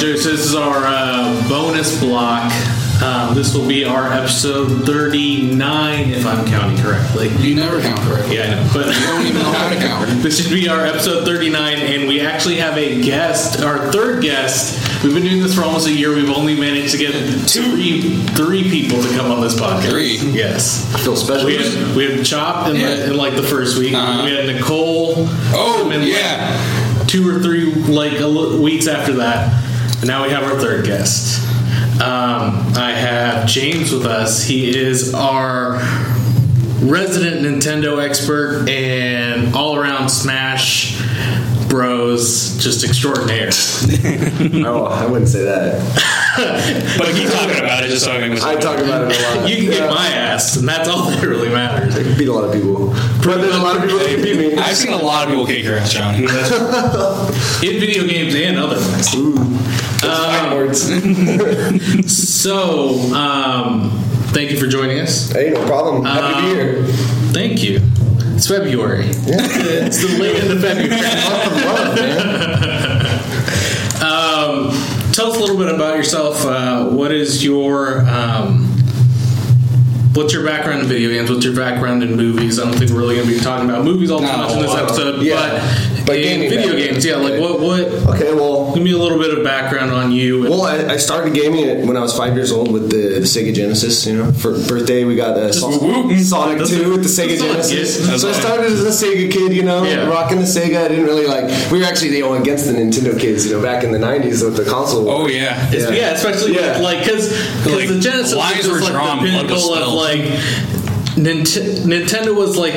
Joe, so this is our uh, bonus block. Um, this will be our episode 39, if I'm counting correctly. You never count correctly. Yeah, I know. But You don't even know how to count. this should be our episode 39, and we actually have a guest, our third guest. We've been doing this for almost a year. We've only managed to get three three people to come on this podcast. Three? Yes. Feel special. We had, we had Chop in, Yeah. the, in like the first week. Uh-huh. We had Nicole. Oh, in, like, yeah. two or three like a weeks after that. And now we have our third guest. Um, I have James with us. He is our resident Nintendo expert and all around Smash Bros. just extraordinaire. Oh, I wouldn't say that. But I keep talking about it just so I can. I talk about it a lot. You can get Yeah. my ass, and that's all that really matters. I can beat a lot of people, but there's a lot of people that can beat me. I've seen a lot of people kick your ass, John. In video games and otherwise. Fighting words. So, um, thank you for joining us. Hey, no problem. Happy to be here. Thank you. It's February. it's the late end of February. Um, tell us a little bit about yourself. Uh, what is your um, what's your background in video games? What's your background in movies? I don't think we're really going to be talking about movies all too No, much in this uh, episode, yeah. but, But in gaming video background. games, yeah. Like what? What? Okay, well, Give me a little bit of background on you. well, I, I started gaming it when I was five years old with the, the Sega Genesis. You know, for birthday we got a Son- whoop. Sonic Two a- with the Sega Genesis. good. So I started as a Sega kid. You know, Yeah. rocking the Sega. I didn't really like. We were actually you know against the Nintendo kids. You know, back in the '90s with the console. war. Oh yeah. Yeah. yeah, especially Yeah. with, like because Like, the Genesis lines was were like drawn, the pinnacle of like. Nint- Nintendo was like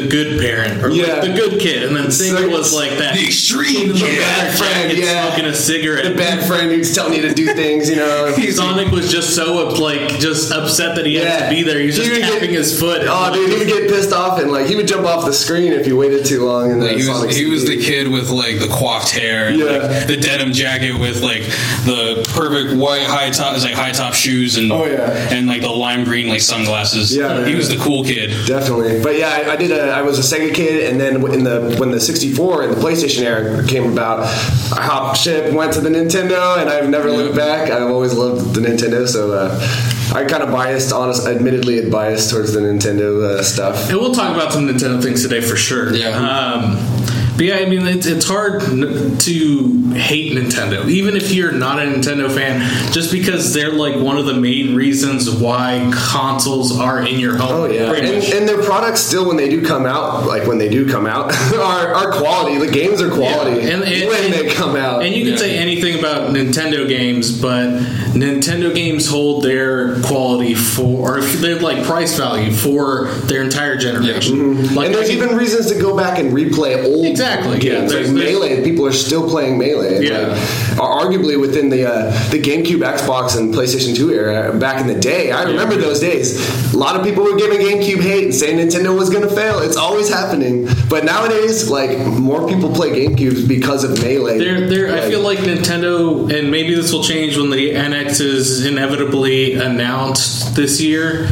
the good parent or Yeah. like the good kid, and then Sega So- was like that The extreme kid the kid. leather friend, jacket yeah. smoking a cigarette. the bad friend who's telling you to do things. You know. Sonic was just so like just upset that he had to be there. He was He just would get- tapping his foot. Oh, dude, he would get pissed off and like he would jump off the screen if you waited too long. And the Like, he was he was the kid with like the coiffed hair and Yeah. like the denim jacket with like the perfect white high top like high top shoes and Oh, yeah. and like the lime green like sunglasses. Yeah, he man. was the cool kid. Definitely, but yeah, I, I did. A, I was a Sega kid, and then in the when the 64 and the PlayStation era came about, I hopped ship, went to the Nintendo, and I've never looked back. I've always loved the Nintendo, so uh, I kind of biased, honest, admittedly, biased towards the Nintendo uh, stuff. And we'll talk about some Nintendo things today for sure. Yeah. Um, but yeah, I mean, it's, it's hard n- to hate Nintendo, even if you're not a Nintendo fan, just because they're like one of the main reasons why consoles are in your home. Oh yeah, and, and their products still, when they do come out, like when they do come out, are, are quality. The games are quality Yeah, and- and- when and- they come out. And you can Yeah. say anything about Nintendo games, but Nintendo games hold their quality for, or they're like price value for their entire generation. Mm-hmm. Like and there's I can- even reasons to go back and replay old Exactly, yeah. games. There's- like there's- Melee, people are still playing Melee. Yeah. like, arguably within the uh, the GameCube, Xbox, and PlayStation 2 era, back in the day, I remember those days. A lot of people were giving GameCube hate and saying Nintendo was going to fail. It's always happening. But nowadays, like more people play GameCubes because of Melee. They're, they're, I feel like Nintendo, and maybe this will change when the NX is inevitably announced this year,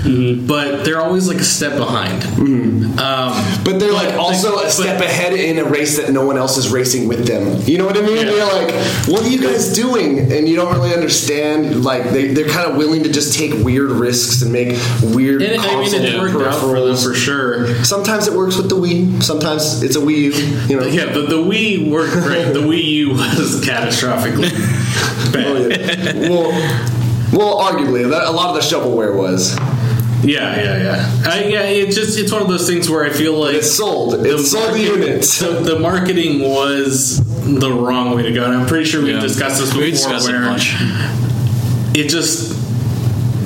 but they're always like a step behind. Um, But they're like But- also a but- step ahead in a race that no one else is racing with them. You know what I mean? Yeah. They're like, what are you guys doing? And you don't really understand. Like they, they're kind of willing to just take weird risks and make weird. and I mean, it worked out for them for sure. Sometimes it works with the Wii. Sometimes it's a Wii U. You know. Yeah, the, the Wii worked great. the Wii U was catastrophically bad. Oh, yeah. well, well, arguably, a lot of the shovelware was. Yeah, yeah, yeah. I, yeah, it's just it's one of those things where I feel like It sold. It sold the market- units. The, the marketing was the wrong way to go, and I'm pretty sure we Yeah. discussed this before. We discussed it where much. it just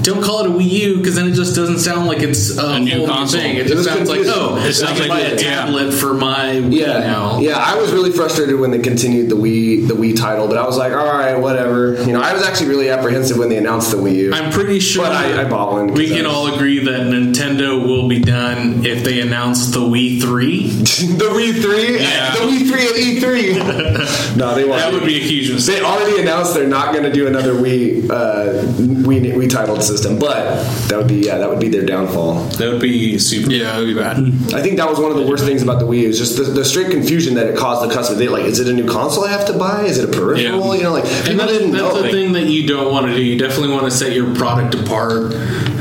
don't call it a Wii U because then it just doesn't sound like it's a, A new console. thing. It It just was sounds like oh, It I can like buy a it, yeah. tablet for my Wii Yeah, now. yeah. I was really frustrated when they continued the Wii, the Wii title, but I was like, all right, whatever. You know, I was actually really apprehensive when they announced the Wii U. I'm pretty sure But I- I bought one We can was- all agree that Nintendo will be done if they announce the Wii 3. the Wii Three, Yeah. the Wii Three at E3. no, they won't. That would be a huge mistake. They already announced they're not going to do another Wii, uh, Wii Wii titled system. But that would be yeah, that would be their downfall. That would be super. Yeah, it would be bad. I think that was one of the worst things about the Wii is just the, the straight confusion that it caused the customer. They like, is it a new console I have to buy? Is it a peripheral? Yeah. You know, like And people that's, didn't that's know. the thing that you don't want to do. You definitely want to set your product apart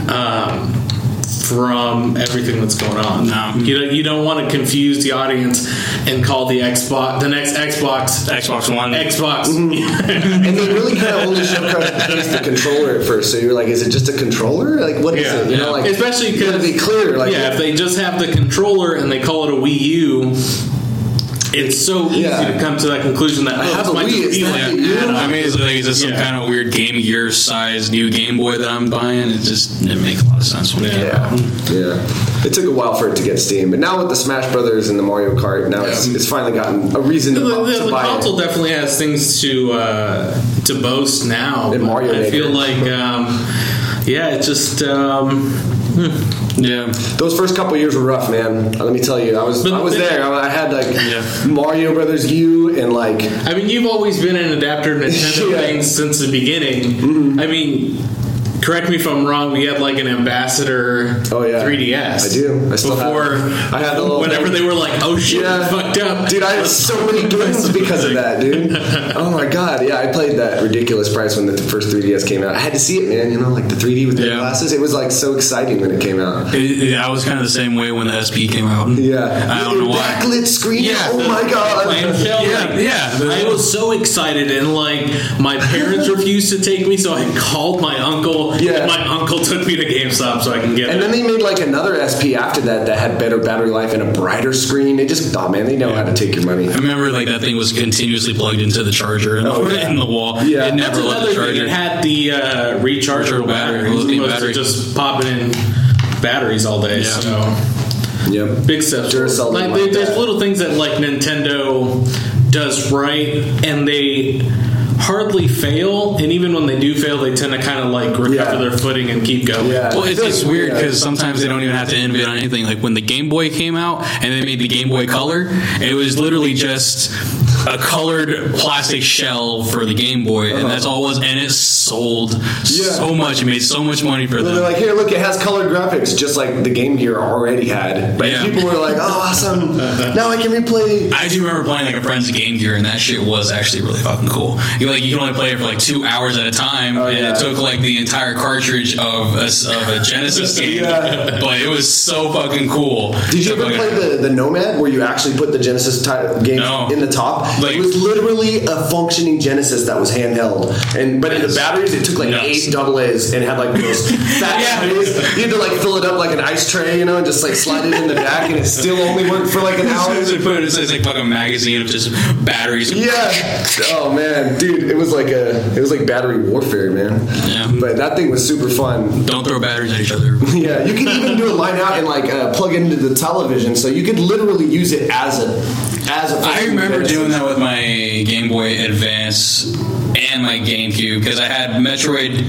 um, from everything that's going on. No. You don't, you don't want to confuse the audience and call the Xbox the next Xbox Xbox One. Xbox. and they really kind of only showcased the controller at first. So you're like, is it just a controller? Like, what is Yeah, it? You know, like especially you gotta because be clear. Like, yeah, if they just have the controller and they call it a Wii U, it's so easy Yeah. to come to that conclusion that I oh, have a might Wii, just it's not like- the U. Yeah, I mean, is, like, is this some Yeah. kind of weird Game Gear size new Game Boy that I'm buying? It just didn't make a lot of sense when it Yeah, yeah. It took a while for it to get Steam, but now with the Smash Brothers and the Mario Kart, now it's, Yeah. it's finally gotten a reason to, The, bu- the, to the buy console it. definitely has things to uh, to boast now. And Mario I feel like, um, yeah, it just um, Yeah, Those first couple years were rough, man. Let me tell you, I was But I was the- there. I, had like Yeah. Mario Brothers U and like I mean, you've always been an adapter to Nintendo Yeah. Mm-hmm. things since the beginning. I mean, correct me if I'm wrong. We had like an ambassador. Oh, yeah. 3DS. I do. I still have before. it. I had the little whenever thing. they were like, "Oh shit, Yeah. fucked up, Dude, I had so many games because of that, dude. Oh my god, yeah, I played that ridiculous price when the first 3DS came out. I had to see it, man. You know, like the 3D with the Yeah. glasses. It was like so exciting when it came out. it, it- I was kind of the same way when the SP came out. Yeah, I don't know why. Backlit screen. Yeah. Oh my god. Clamshell, Yeah, like, yeah. I was so excited, and like my parents refused to take me, so I called my uncle. Yeah. my uncle took me to GameStop so I can get And it. And then they made like another SP after that that had better battery life and a brighter screen. They just, oh man, they know how to take your money. I remember like that thing was continuously plugged into the charger in, Oh, yeah. in the wall. Yeah. it never left another the thing. charger. It had the uh, rechargeable Rechargeable battery, battery, as lithium opposed battery. just popping in batteries all day. Yeah. So Yep. big steps. Duracell. Like, like there's that. little things that like Nintendo does right, and they hardly fail. And even when they do fail, they tend to kind of like recover Yeah. their footing and keep going. Yeah. Well, it's, it's like- weird yeah. because sometimes they don't even have to innovate on anything. Like when the Game Boy came out and they made the Game Boy Color, it was literally just a colored plastic shell for the Game Boy, and that's uh-huh. all it was. And it sold so much. It made so much money for Well, they're them. like, here, look, it has colored graphics, just like the Game Gear already had. But Yeah. people were like, oh, awesome! Now I can replay. I do remember playing like a friend's Game Gear, and that shit was actually really fucking cool. You like you can only play it for like two hours at a time, oh, and Oh, yeah. it took like the entire cartridge of a, of a Genesis game. Yeah. But it was so fucking cool. Did you ever play the, the Nomad where you actually put the Genesis ty- game No. in the top? Like- it was literally a functioning Genesis that was handheld, and but in the batteries it took like Nuts. eight double A's and had like those fat Yeah. You had to like fill it up like an ice tray, you know, and just like slide it in the back, and it still only worked for like an hour. They put it, it's like fucking magazine of just batteries. Yeah. Oh man, dude, it was like a it was like battery warfare, man. Yeah. But that thing was super fun. Don't throw batteries at each other. Yeah, you could even do a line out and like uh, plug it into the television, so you could literally use it as a as a. I remember doing that with my Game Boy Advance and my GameCube because I had Metroid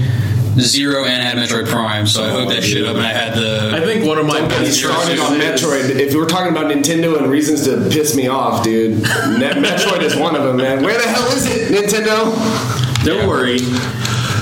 Zero and I had Metroid Prime, so I hooked that shit up and I had the. I think one of my He best started on Metroid. If we're talking about Nintendo and reasons to piss me off, dude, Net- Metroid is one of them, man. Where the hell is it, Nintendo? Don't worry.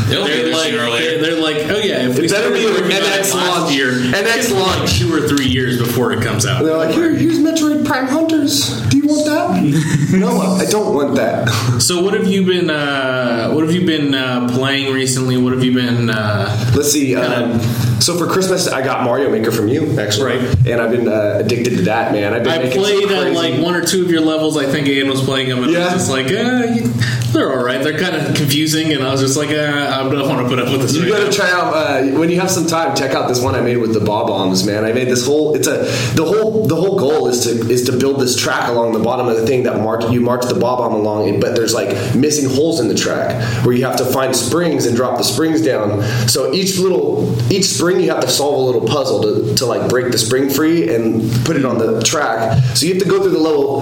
They'll be They're there like, sooner they're, they're like, oh yeah, if we It better started be an working on it NX last launch. year, NX like launch. two or three years before it comes out. They're like, here, here's Metroid Prime Hunters. Do you want that? no, I don't want that. So what have you been? Uh, what have you been uh, playing recently? What have you been? Uh, Let's see. Um, so for Christmas, I got Mario Maker from you, actually, Right. and I've been uh, addicted to that, man. I've been I making some played at like one or two of your levels. I think Ian was playing them, and I Yeah. was just like, eh, you- they're all right. They're kind of confusing, and I was just like, eh, I don't want to put up with this. You right gotta now. try out uh, when you have some time. Check out this one I made with the Bob-ombs, man. I made this whole. It's a the whole the whole goal is to is to build this track along the bottom of the thing that march you march the Bob-omb along, but there's like missing holes in the track where you have to find springs and drop the springs down. So each little each spring you have to solve a little puzzle to, to like break the spring free and put it on the track. So you have to go through the level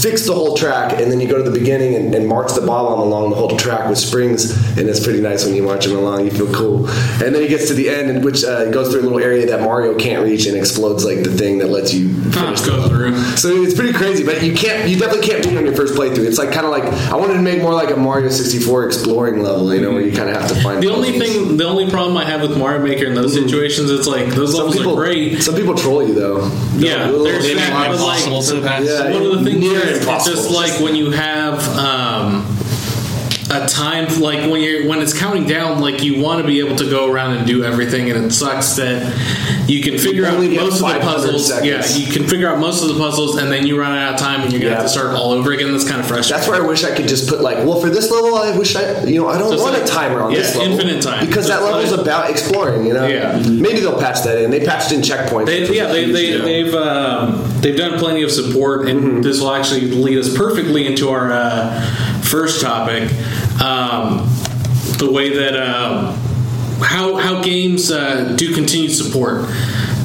fix the whole track, and then you go to the beginning and, and march the bomb along the whole track with springs, and it's pretty nice when you march him along. You feel cool. And then he gets to the end, in which uh, goes through a little area that Mario can't reach, and explodes like the thing that lets you finish. Go through. So it's pretty crazy, but you can't, you definitely can't beat it on your first playthrough. It's like kind of like I wanted to make more like a Mario 64 exploring level, you know, where you kind of have to find The only puzzles. thing, the only problem I have with Mario Maker in those situations, it's like those Some levels people, are great. some people troll you though. Yeah, They'll- there's they'll- that, but like Impossible to. Yeah. one of the things It's impossible. just like when you have um, a time, like when you're when it's counting down, like you want to be able to go around and do everything, and it sucks that you can figure out most of the puzzles. seconds. Yeah, you can figure out most of the puzzles, and then you run out of time, and you're gonna have to start all over again. That's kind of frustrating. That's where I wish I could just put like, well, for this level, I wish I, you know, I don't want like- a timer on yeah, this level, infinite time. because that let it- about exploring. You know, Yeah. Maybe they'll patch that in. They patched in checkpoints. they, yeah they, they, have they've, um, they've done plenty of support, and Mm-hmm. this will actually lead us perfectly into our uh, first topic. Um, the way that um, how how games uh, do continued support,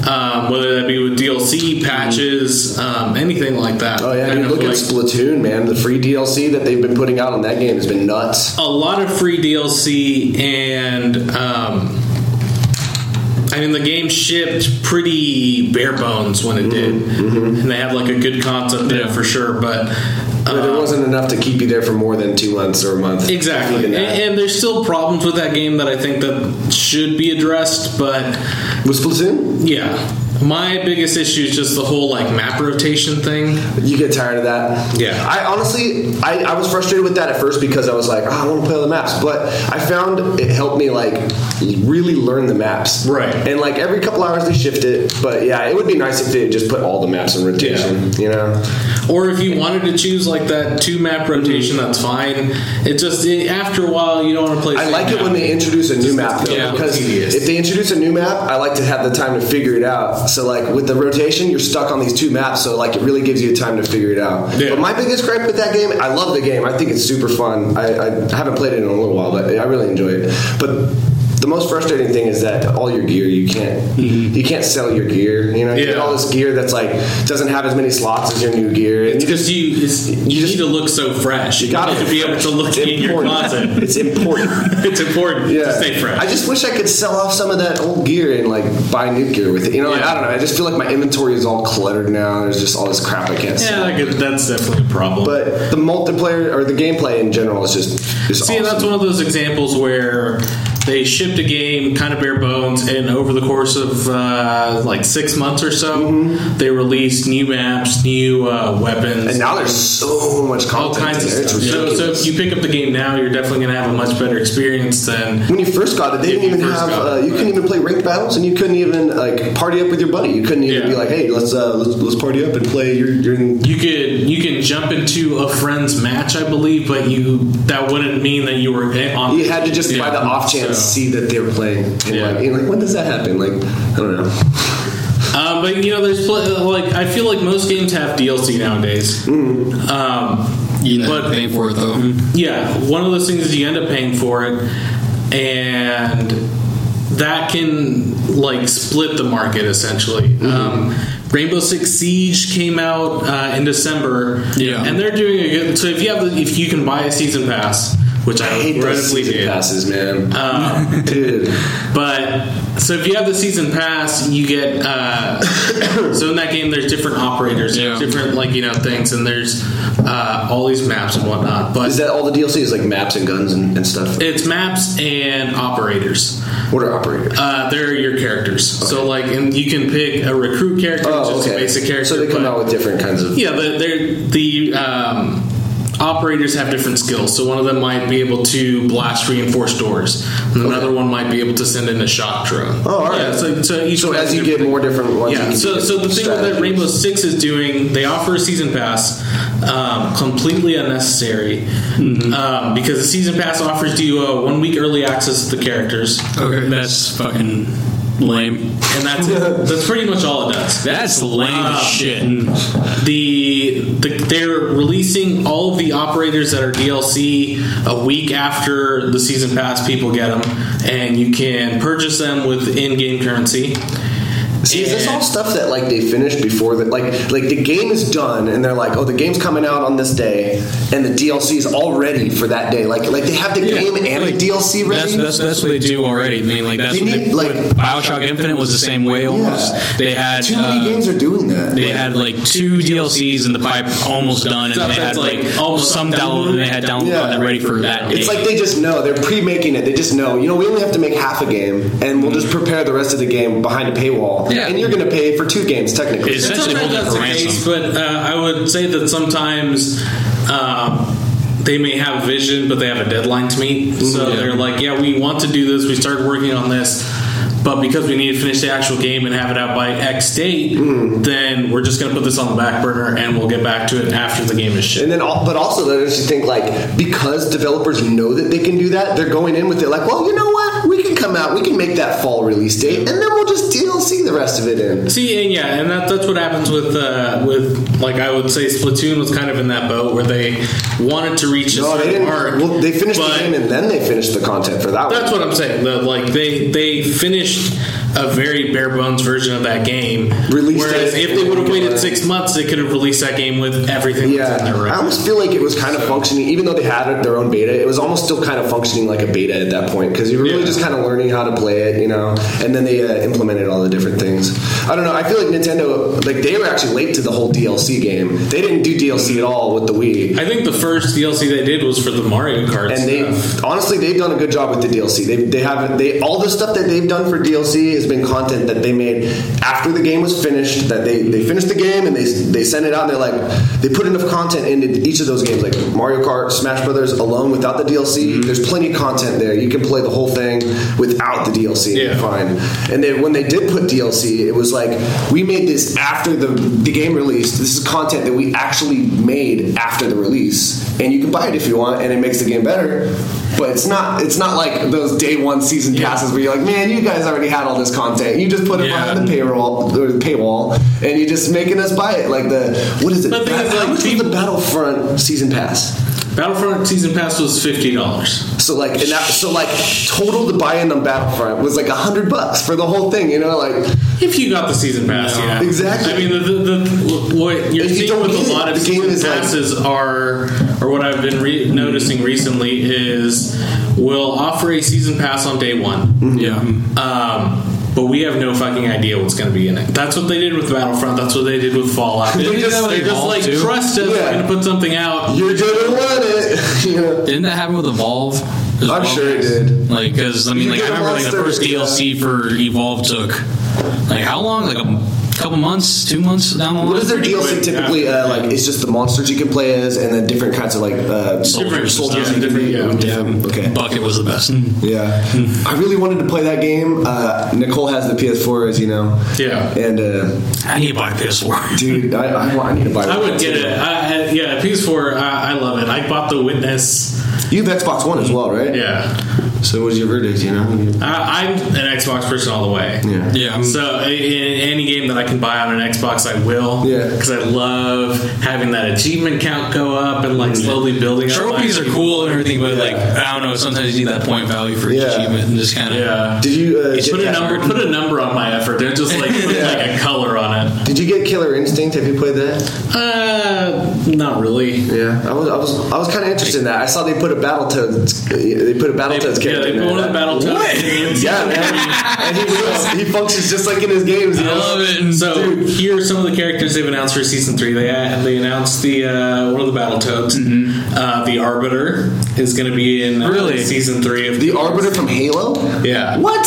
um, whether that be with DLC patches, um, anything like that. Oh yeah, Kind dude, of look at Splatoon, man. The free DLC that they've been putting out on that game has been nuts. a lot of free DLC and um, I mean the game shipped pretty bare bones when it did, Mm-hmm. and they have like a good concept there for sure. But But it uh, wasn't enough to keep you there for more than two months or a month. exactly, and, and there's still problems with that game that I think that should be addressed. But With Splatoon, yeah, my biggest issue is just the whole like map rotation thing. you get tired of that. Yeah. I honestly, I, I was frustrated with that at first because I was like, oh, I want to play all the maps, but I found it helped me like really learn the maps. Right. And like every couple hours they shift it, but yeah, it would be nice if they just put all the maps in rotation. You know. Or if you wanted to choose like that two map rotation, that's fine. It just it, after a while you don't want to play. I like it map. when they introduce a new map though, yeah, because if they introduce a new map, I like to have the time to figure it out. So like with the rotation, you're stuck on these two maps, so like it really gives you time to figure it out. Yeah. But my biggest gripe with that game, I love the game. I think it's super fun. I, I haven't played it in a little while, but I really enjoy it. But the most frustrating thing is that all your gear you can't you can't sell your gear. You know, you get Mm-hmm. All this gear that's like doesn't have as many slots as your new gear. And you Because you, it's, you, just- need to look so fresh. You, got to be able to look It's in your closet. It's important. it's important Yeah. to stay fresh. I just wish I could sell off some of that old gear and like buy new gear with it. You know, like, I don't know. I just feel like my inventory is all cluttered now. There's just all this crap I can't yeah, could- that's definitely a problem. But the multiplayer or the gameplay in general is just is See, awesome. that's one of those examples where they shipped a game kind of bare bones, and over the course of uh, like six months or so, they released new maps, new uh, weapons, Mm-hmm. and now there's so much all content. kinds of stuff. So, so if you pick up the game now, you're definitely going to have a much better experience than when you first got it, they didn't even have. Uh, you couldn't even play ranked battles, and you couldn't even like party up with your buddy. You couldn't even Yeah. be like, "Hey, let's uh, let's, let's party up and play." You're, you're in, You could you can jump into a friend's match, I believe, but you that wouldn't mean that you were on. you had to just by the off chance so- see that they're playing. And Yeah. like, and like, when does that happen? Like, I don't know. Um, but you know, there's like I feel like most games have DLC nowadays. Um, You know, But- paying for it though. yeah, one of those things is you end up paying for it, and that can like split the market essentially. Mm-hmm. Um, Rainbow Six Siege came out uh, in December, Yeah. and they're doing a good. So if you have the, if you can buy a season pass, which I, I hate those season did, passes, man. um, Dude. but so if you have the season pass, you get uh, so in that game there's different operators, Yeah. different like you know things, and there's uh, all these maps and whatnot. But Is that all the DLC is like maps and guns and, and stuff? it's maps and operators. What are operators? Uh, they're your characters. So like, and you can pick a recruit character, which oh, is okay. a basic character. So they come but- out with different kinds of. yeah, the, they're the um, operators have different skills. So one of them might be able to blast reinforced doors, and another one might be able to send in a shock drone. Oh, all right. Yeah, so, so each So as you get more different ones, you yeah. can So, so the thing that. Rainbow Six is doing, they offer a season pass, um, completely unnecessary, Mm-hmm. um, because the season pass offers you uh, one week early access to the characters, Okay, that's fucking lame. and that's it. That's pretty much all it does. That's lame Uh, as shit. the, the they're releasing all of the operators that are DLC a week after the season pass people get them, and you can purchase them with in-game currency. See, is this all stuff that like they finished before that? Like, like the game is done, and they're like, "Oh, the game's coming out on this day, and the DLC is all ready for that day." Like, like they have the game and Like, the DLC ready. That's, that's that's what they do already. I mean, like that's need, they, like- Bioshock Infinite was the same way almost. They had Too many uh, games are doing that. They had like two DLCs in the pipe, almost done, and they had like like, almost some download, and they had download Yeah. ready for that day. It's like they just know they're pre-making it. They just know, you know, we only have to make half a game, and we'll just prepare the rest of the game behind a paywall. Yeah. and you're going to pay for two games technically. It's- essentially sometimes holding that's it the for ransom. case, but uh, I would say that sometimes um, they may have vision, but they have a deadline to meet. So Yeah. they're like, "Yeah, we want to do this. We started working on this." But because we need to finish the actual game and have it out by X date, then we're just going to put this on the back burner and we'll get back to it after the game is shipped. And then, al- but also, that makes you think like because developers know that they can do that, they're going in with it like, well, you know what, we can come out, we can make that fall release date, and then we'll just DLC the rest of it in. See, and yeah, and that, that's what happens with uh, with like I would say Splatoon was kind of in that boat where they wanted to reach a No, they certain didn't. Well, they finished the game and then they finished the content for that That's one. what I'm saying. The, like they they finished a very bare bones version of that game. Released Whereas if they would have waited six months, they could have released that game with everything that's in there. Yeah, I almost feel like it was kind of functioning, even though they had their own beta. It was almost still kind of functioning like a beta at that point because you were really Yeah. just kind of learning how to play it, you know. And then they uh, implemented all the different things. I don't know. I feel like Nintendo, like they were actually late to the whole DLC game. They didn't do DLC at all with the Wii. I think the first DLC they did was for the Mario Kart and they honestly they've done a good job with the DLC. They they haven't they all the stuff that they've done for DLC has been content that they made after the game was finished. That they they finished the game and they they sent it out and they're like they put enough content into each of those games like Mario Kart, Smash Brothers alone without the DLC. Mm-hmm. There's plenty of content there. You can play the whole thing without the DLC. and Yeah. you're fine. And then when they did put DLC, it was like we made this after the the game released. This is content that we actually made after the release, and you can buy it if you want, and it makes the game better. But it's not it's not like those day one season passes where you're like, man, you guys already had all this content. You just put it Yeah. behind the payroll or the paywall, and you're just making us buy it. Like the what is it? The is, How like, much people- the Battlefront season pass? Battlefront Season Pass was fifty dollars. So like, and that, so like, total to buy in on Battlefront was like a hundred bucks for the whole thing. You know, like If you got the season pass, yeah, Exactly. I mean, the, the, the what you're And you seeing with a lot of The game season is like- passes are, or what I've been re- noticing recently is, we'll offer a season pass on day one. yeah. Um, but we have no fucking idea what's going to be in it. That's what they did with Battlefront. That's what they did with Fallout. They Didn't just, they're just like, too? trust us, Yeah. we're going to put something out. you're gonna want it. you know? Didn't that happen with Evolve? I'm well? sure it did. Like, because I mean, You like I remember like the first. DLC for Evolve took like how long? Like a couple months, two months down the line. What is their DLC typically? yeah. Uh, like it's just the monsters you can play as, and then different kinds of like uh, Soldiers, soldiers. yeah, you can different- be- yeah, with different- Okay. Bucket was the best. Yeah, I really wanted to play that game. Uh, Nicole has the PS4, as you know. Yeah. and uh, I need to buy a PS4. dude, I, I, want- I need to buy. I would get it. I, I, yeah, PS4, I, I love it. I bought the Witness. You have Xbox One as well, right? Yeah. So what's your verdict? You know? I, I'm an Xbox person all the way. Yeah. Yeah. So in in any game that I can buy on an Xbox, I will. Yeah. Because I love having that achievement count go up and like slowly building up. Trophies are cool and everything, but Yeah. like I don't know. Sometimes you need that point value for each Yeah. achievement and just kind of Yeah. Did you uh, Put a number. Put a number on my effort. They're just like put Yeah. like a color on it. Did you get Killer Instinct? Have you played that? Uh, not really. Yeah, I was, I was, I was kind of interested in that. I saw they put a Battletoads, they put a Battletoads yeah, character. they in put there. one of the Battletoads games. Yeah, man, and he, was, he functions just like in his games. You I know? love it. And So here are some of the characters they've announced for season three. They they announced the uh, one of the Battletoads. Uh, the Arbiter is going to be in uh, Really? season three of The Arbiter from Halo. Yeah. What?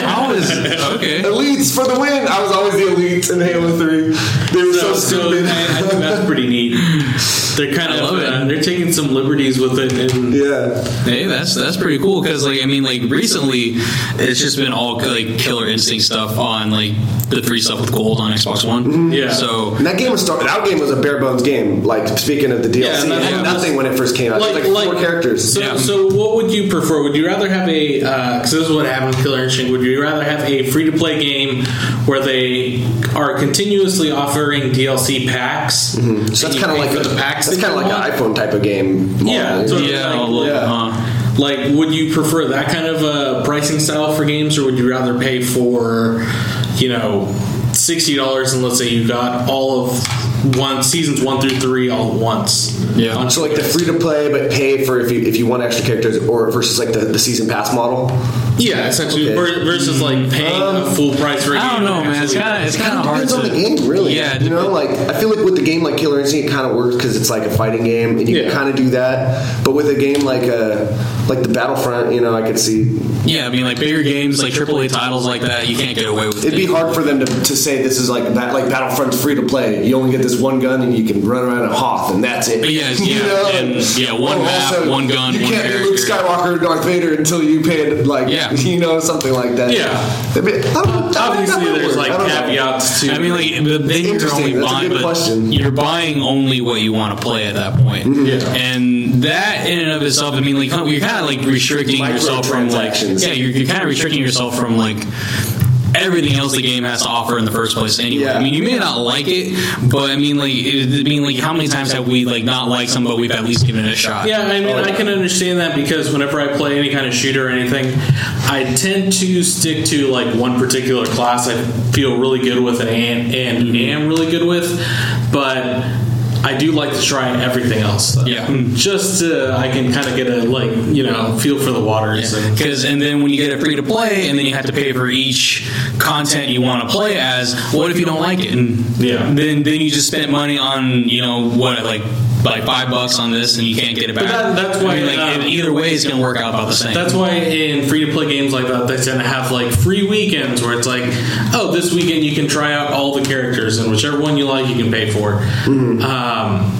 how is okay? Elites for the win! I was always the elites in Halo Three. They were so, So, so stupid. I, I think that's pretty neat. They're kind I of love it. uh, they're taking some liberties with it. And yeah, Hey, that's that's pretty cool because like I mean like recently it's just been all like Killer Instinct stuff on like the free stuff with gold on Xbox One. Yeah. So and that game was start, that game was a bare bones game. Like speaking of the DLC, Yeah, it that- had yeah. nothing when it first came out. like, like, like four characters. So, Yeah. so what would you prefer? Would you rather have a because this is what happened with Killer Instinct? Would you rather have a free to play game where they are continuously offering DLC packs? so that's kind of like for the packs. That's that kind of like want? an iPhone type of game. model, Yeah, you so- know? yeah, like, a little yeah. huh? Like, would you prefer that kind of uh, pricing style for games, or would you rather pay for, you know, sixty dollars, and let's say you got all of one seasons one through three all at once. Yeah. On So like the free to play, but pay for if you if you want extra characters, or versus like the, the season pass model. Yeah, essentially Okay. versus like paying a full price for. a I don't know, man. It's kind of it's kind of hard Depends to. on the game, really. Yeah, you know, like I feel like with the game like Killer Instinct, it kind of works because it's like a fighting game, and you Yeah. can kind of do that. But with a game like uh like the Battlefront, you know, I could see Yeah, I mean, like bigger games, like AAA titles like that, you can't get away with. it'd be it. hard for them to, to say this is like that like Battlefront's free to play. You only get this one gun, and you can run around a Hoth, and that's it. Yeah, You yeah, know, and, yeah, one map, also, one gun, You one can't be Luke. Skywalker or Darth Vader until you pay like Yeah. you know something like that. Yeah. It'd be- I don't- I don't Obviously, there's like I know. caveats to. I mean, like, but then you're only That's a buying, good but question. you're buying only what you want to play at that point. Mm-hmm. Yeah. And that in and of itself, I mean, like, you're kind of like restricting yourself from like, yeah, you're, you're kind of restricting yourself from like everything else the game has to offer in the first place. Anyway, Yeah. I mean, you may not like it, but I mean, like, it, I mean, like, how many times have we like not liked something, but we've at least given it a shot? Yeah, I mean, I can understand that because whenever I play any kind of shooter or anything, I tend to stick to like one particular class I feel really good with and, and mm-hmm. am really good with, but I do like to try everything else. Though. Yeah. Mm. just to, I can kind of get a like you know feel for the waters. And, Because and then when you get it free to play, and then you have to pay for each content you want to play as. What if you don't like it? And Yeah. then then you just spent money on you know what like like five bucks on this, and you can't get it back. that- that's why, I mean, like um, either way, it's gonna work out about the same. That's why in free to play games like that, they tend to have like free weekends where it's like, oh, this weekend you can try out all the characters, and whichever one you like, you can pay for. Um,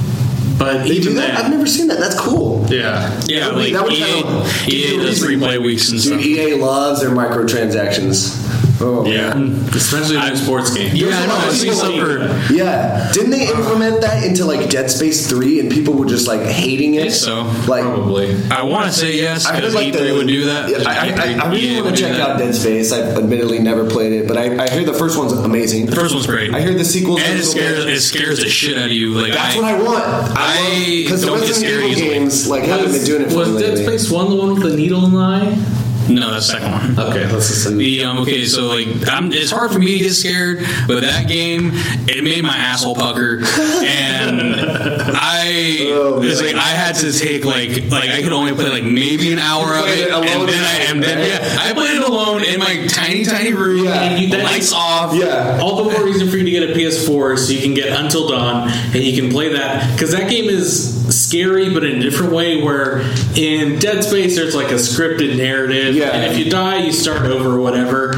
but Mm-hmm. They even do that? I've never seen that. That's cool. yeah, yeah, that would- like that would EA, kinda EA does reason. free play weeks and Dude, stuff. EA loves their microtransactions. Oh yeah, mm. especially in a sports game. Yeah, I know. There's a I've seen lot of some people- for. Yeah, didn't they implement that into like Dead Space Three, and people were just like hating it? think so. Like, Probably. I want to say yes I heard because like E3 the, would do that. Yeah, I, I, I really EA want to check out Dead Space. I've admittedly never played it, but I, I hear the first one's amazing. The first one's great. I hear the sequels. and are it scares it scares the shit out of you. Like That's I, what I want. I because the don't get Resident scared Evil easily. games like haven't been doing it for a while. was Dead. Space one the one with the needle in the eye? No, that's the second one. Okay, let's just say. The um, okay, so like I'm, it's hard for me to get scared, but that game it made my asshole pucker, and I Oh, it's like I had to take like like I could only play like maybe an hour of it, it alone and then I and then yeah I played it alone in my tiny tiny room, Yeah. And you- that- lights off. Yeah. All the more reason for you to get a PS4 so you can get Until Dawn and you can play that because that game is scary, but in a different way. Where in Dead Space there's like a scripted narrative, Yeah. and if you die, you start over or whatever.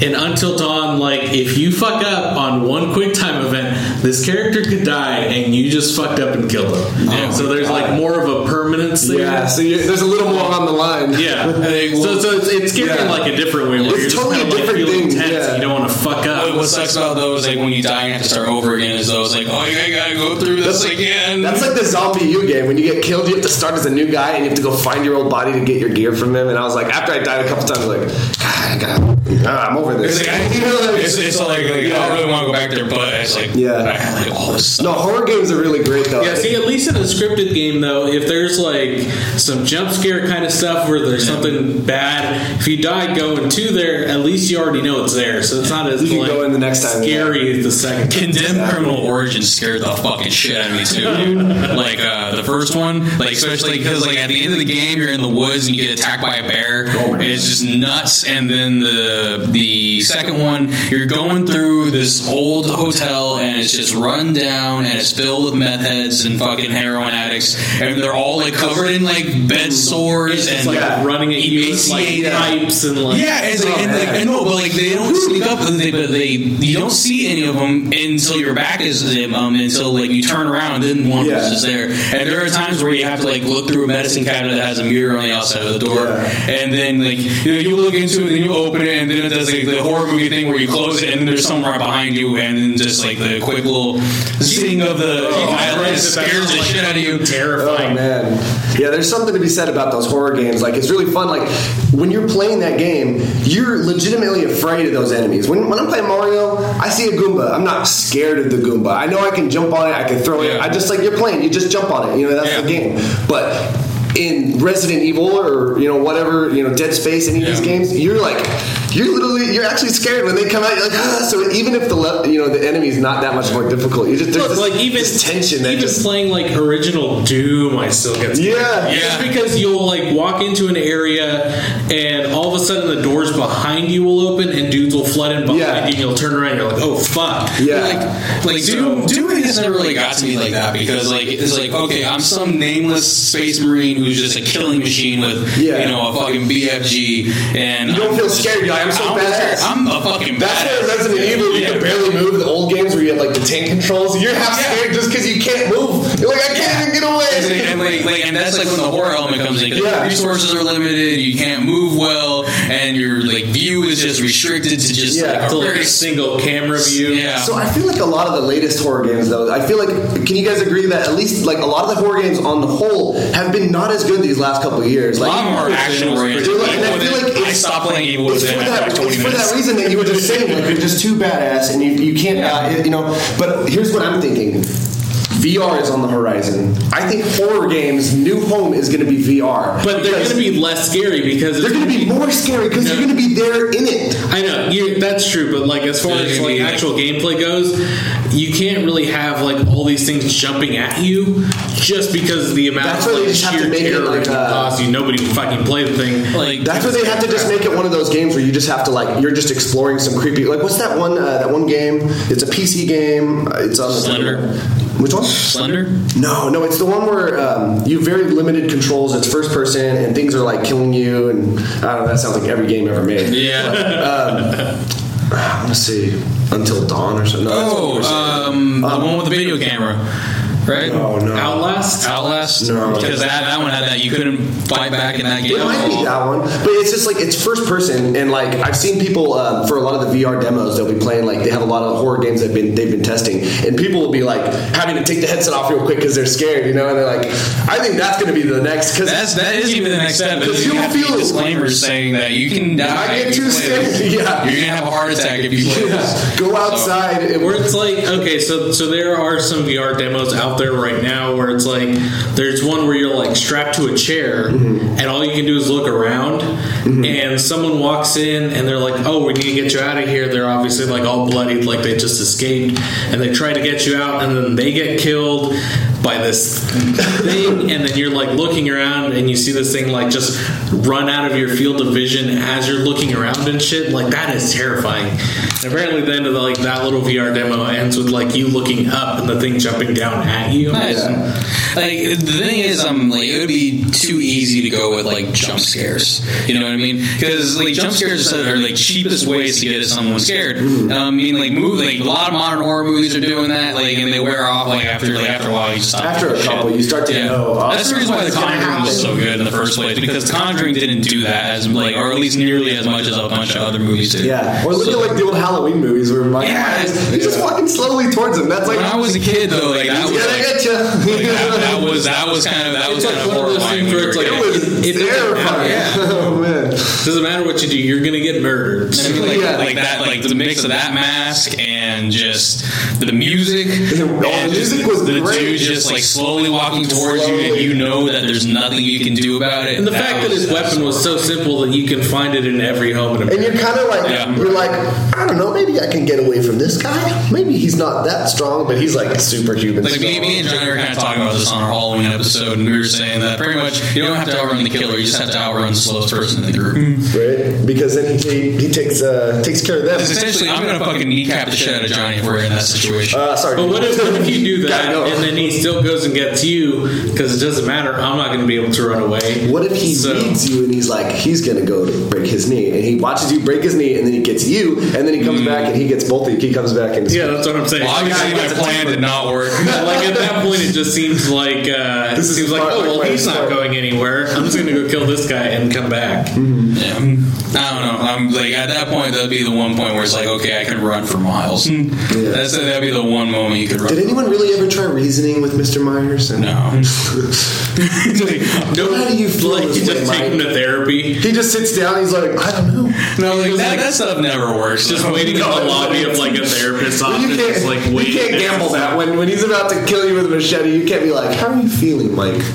And Until Dawn, like if you fuck up on one quick time event, this character could die, and you just fucked up and killed them. Oh, so there's like more of a permanence there. Yeah, so you there's a little more on the line. Yeah. so, so it's, it's scary in like a different way where It's you're totally just a kind of like different feeling thing, tense yeah. you don't want to fuck up. What, what sucks about those like when you die and you have to start over again is those like oh I gotta go through this like- again. That's like the zombie you game. When you get killed, you have to start as a new guy, and you have to go find your old body to get your gear from him. And I was like, after I died a couple times, like, God, I gotta, ah, I'm over this. It's, like, You know, it's, it's like, like I don't really want to go back there, but it's like Yeah. I have like all this stuff. no, horror games are really great though. Yeah, see, at least in a scripted game, though, if there's like some jump scare kind of stuff where there's something bad, if you die going to there, at least you already know it's there, so it's not as You can like, go in the next time, scary as the second. time. Condemned Criminal Origins scared the fucking shit out of me too, dude. Like uh, the first one, like especially because like at the end of the game you're in the woods and you get attacked by a bear. and it's just nuts. And then the the second one, you're going through this old hotel and it's just run down and it's filled with meth heads and fucking heroin addicts, and they're all like covered in like bed sores and like Yeah. running at you with like emaciated. pipes and like Yeah, it's like, and, like, I know, but like they don't sneak up. They, but they you don't see any of them until your back is to them. Um, until like you turn around, and then one Yeah. is just there. And there are times where you have to like look through a medicine cabinet that has a mirror on the outside of the door, Yeah. and then like you, know, you look into it, and then you open it, and then it does like the horror movie thing where you close it, and then there's someone right behind you, and then just like the quick little seeing of the eyelid scares the shit out of you. Terrifying. Oh man, yeah. There's something to be said about those horror games. Like it's really fun. Like when you're playing that game, you're legitimately afraid of those enemies. When, when I'm playing Mario, I see a Goomba. I'm not scared of the Goomba. I know I can jump on it. I can throw it. Yeah. I just like you're playing. You just jump on it. You know that's Yeah. the game. But in Resident Evil or you know whatever you know Dead Space, any of these games, you're like you're literally you're actually scared when they come out. You're like, ah. So even if the le- you know the enemy's not that much more difficult, you just there's Look, this, like even this tension that even just playing like original Doom, I still get scared. Yeah. Just because you'll like walk into an area and all of a sudden the doors behind you will open and dudes will flood in behind Yeah. you and you'll turn around and you're like, oh fuck. yeah. like like Doom, Doom I guess never really got to me like that because like it's like okay I'm some nameless space marine who's just a killing machine with Yeah. you know a fucking BFG and You don't I'm feel just- scared, you're like, I'm so I don't feel I'm a fucking That's badass. where Resident Evil you Yeah. can barely move. The old games where you have like the tank controls, you're half Yeah. scared just because you can't move. You're like, I can't even get And, away. and, like, like, and that's like when the horror element comes in. Yeah. resources are limited, you can't move well, and your like view is just restricted to just Yeah. like a very single camera view. yeah. So I feel like a lot of the latest horror games, though, I feel like, can you guys agree that at least like a lot of the horror games on the whole have been not as good these last couple of years? a Like, lot of them are action oriented. Like- I feel like I stopped playing Evil It's Within for, after that, like 20 for minutes. that reason that you were just saying, like you're just too badass, and you, you can't, uh, you know. But here's what I'm thinking: VR is on the horizon. I think horror games' new home is going to be VR, But they're going to be less scary because they're going to be more scary because No. you're going to be there in it. I know you, that's true, but like as far They're as like be, like- actual gameplay goes, you can't really have like all these things jumping at you just because of the amount That's of why they like, just have sheer to make it terror like, it can uh, cause you. Nobody would fucking play the thing. like That's where they have to just make it one of those games where you just have to like you're just exploring some creepy like what's that one uh, that one game? It's a PC game. Uh, It's on the Slender? Which one? Slender. No, no, it's the one where um, you have very limited controls. It's first person and things are like killing you. And I don't know. That sounds like every game ever made. Yeah. I want to say Until Dawn or something. No, that's Oh, um, the one with the video camera, right? oh no. Outlast. Outlast. No. because that, that one had that you couldn't fight back in that game. It might be that one, but it's just like it's first person, and like I've seen people uh, for a lot of the VR demos, they'll be playing like they have a lot of horror games they've been they've been testing, and people will be like having to take the headset off real quick because they're scared, you know, and they're like, I think that's going to be the next because That's that is even the next step. Because you'll you have to feel- be disclaimers saying that you can die. I get if you too scared. Yeah. You're gonna have a heart attack if you play this. go outside. and- Where it's like okay, so so there are some VR demos out there right now where it's like there's one where you're like strapped to a chair mm-hmm. and all you can do is look around mm-hmm. and someone walks in and they're like, oh, we need to get you out of here. They're obviously like all bloodied, like they just escaped, and they try to get you out and then they get killed by this thing and then you're like looking around and you see this thing like just run out of your field of vision as you're looking around and shit like that is terrifying and apparently the end of the, like that little VR demo ends with like you looking up and the thing jumping down at you Nice. Like the thing is, um, like it would be too easy to go with like jump scares. You know what I mean? Because like jump scares are like cheapest ways to get someone scared. Um, I mean, like move like a lot of modern horror movies are doing that. Like and they wear off like after like after a while you stop. After a couple, you start to Yeah. know, oh, That's the reason why the what's Conjuring was so good in the first place because the Conjuring didn't do that as like or at least nearly as much as a bunch of other movies did. Yeah, or look So- at like the old Halloween movies where Mike Yeah. Myers he's just walking slowly towards him. That's like When I was a kid though, like that was yeah, like, I get you. like, that, that was that was kind of that was It's kind like of one of horrifying. where you it's like- a kid. it was It doesn't terrifying. matter. Oh man. doesn't matter what you do you're gonna get murdered I mean, like, Yeah. like that, like the mix of that mask and just the music. The and just music was the great. dude just like slowly walking towards you, and you know that there's nothing you can do about it. and the fact that was- his weapon was so simple that you can find it in every home in America. And you're kind of like, Yeah. you're like, I don't know, maybe I can get away from this guy. Maybe he's not that strong, but he's like a superhuman. Like me, strong. me and Johnny were kind of talking about this on our Halloween episode, and we were saying that pretty much you don't have to outrun the killer; you just have to outrun the slowest person in the group. right? Because then he, he takes uh, takes care of them. Because essentially, I'm gonna fucking kneecap the shit out of Johnny if we're in that situation. Uh, sorry. But what if, what if you do that go. and then he still goes and gets you because it doesn't matter? I'm not going to be able to run away. What if he So- reads you and he's like, he's gonna go to break his knee, and he watches you break his knee, and then he gets you, and then he comes back and he gets both of you. He comes back and Yeah, that's what I'm saying. well, obviously, my plan did not work. like at that point, it just seems like uh, it This is seems like oh well, like, he's not going anywhere. I'm just going to go kill this guy and come back. Yeah. I don't know. I'm like at that point that'd be the one point where it's like, okay, I can run for miles. That's that'd be the one moment you could. Did anyone really ever try reasoning with Mr. Myers? And No. How do you feel Like you just take him to therapy. He just sits down. He's like, I don't know. No, like that, that stuff never works. Just waiting in the lobby of like a therapist's You office, can't, like you can't gamble that when when he's about to kill you with a machete. You can't be like, "How are you feeling, Mike?"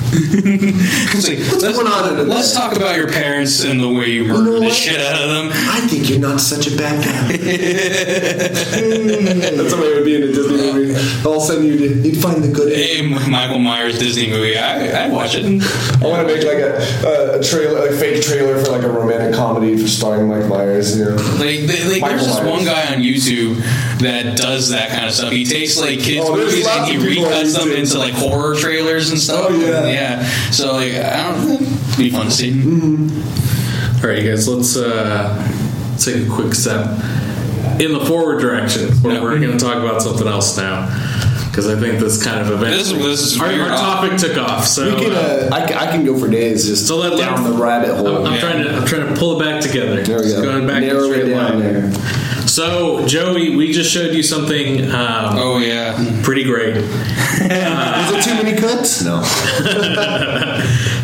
Like, let's, going on let's talk about your parents and the way you murdered know the shit out of them. I think you're not such a bad guy. That's the way it would be in a Disney movie. All of a sudden, you'd, you'd find the good. in. Hey, Michael Myers Disney movie. I I'd watch it. I want to make like a, a trailer, like fake trailer for like a romantic comedy for starring Mike Myers. You know, Like, they, like Michael there's this Myers. one guy on YouTube that does that kind of stuff. He takes like kids Oh, movies and he of people recuts them into like horror trailers and stuff. Oh, yeah. yeah. So like I don't. It'd be fun to see. All right, you guys, let's uh, take a quick step in the forward direction where Yeah. we're going to talk about something else now. Because I think this kind of event. This- this is our, our topic took off. So, we can. uh, Uh, I, I can go for days just so let, down the rabbit hole. I'm, I'm trying to I'm trying to pull it back together. there we Just go. Going back in a Narrow it down line. there. So, Joey, we just showed you something um, Oh yeah. pretty great. Is it too many cuts? No.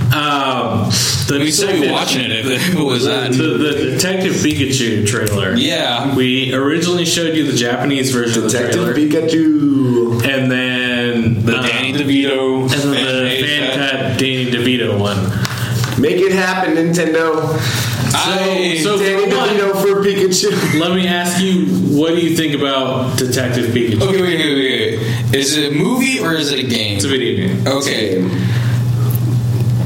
Um, the We still be detective- watching it if if it was that. The, the Detective Pikachu trailer. Yeah. We originally showed you the Japanese version Detective of the trailer. Pikachu. and then The uh, Danny DeVito. and then the fan-made cut. cut Danny DeVito one. Make it happen, Nintendo. So, I- so- Danny for one- DeVito for Pikachu. Let me ask you, what do you think about Detective Pikachu? Okay, wait, wait, wait, wait. Is it a movie or is it a game? It's a video game. Okay.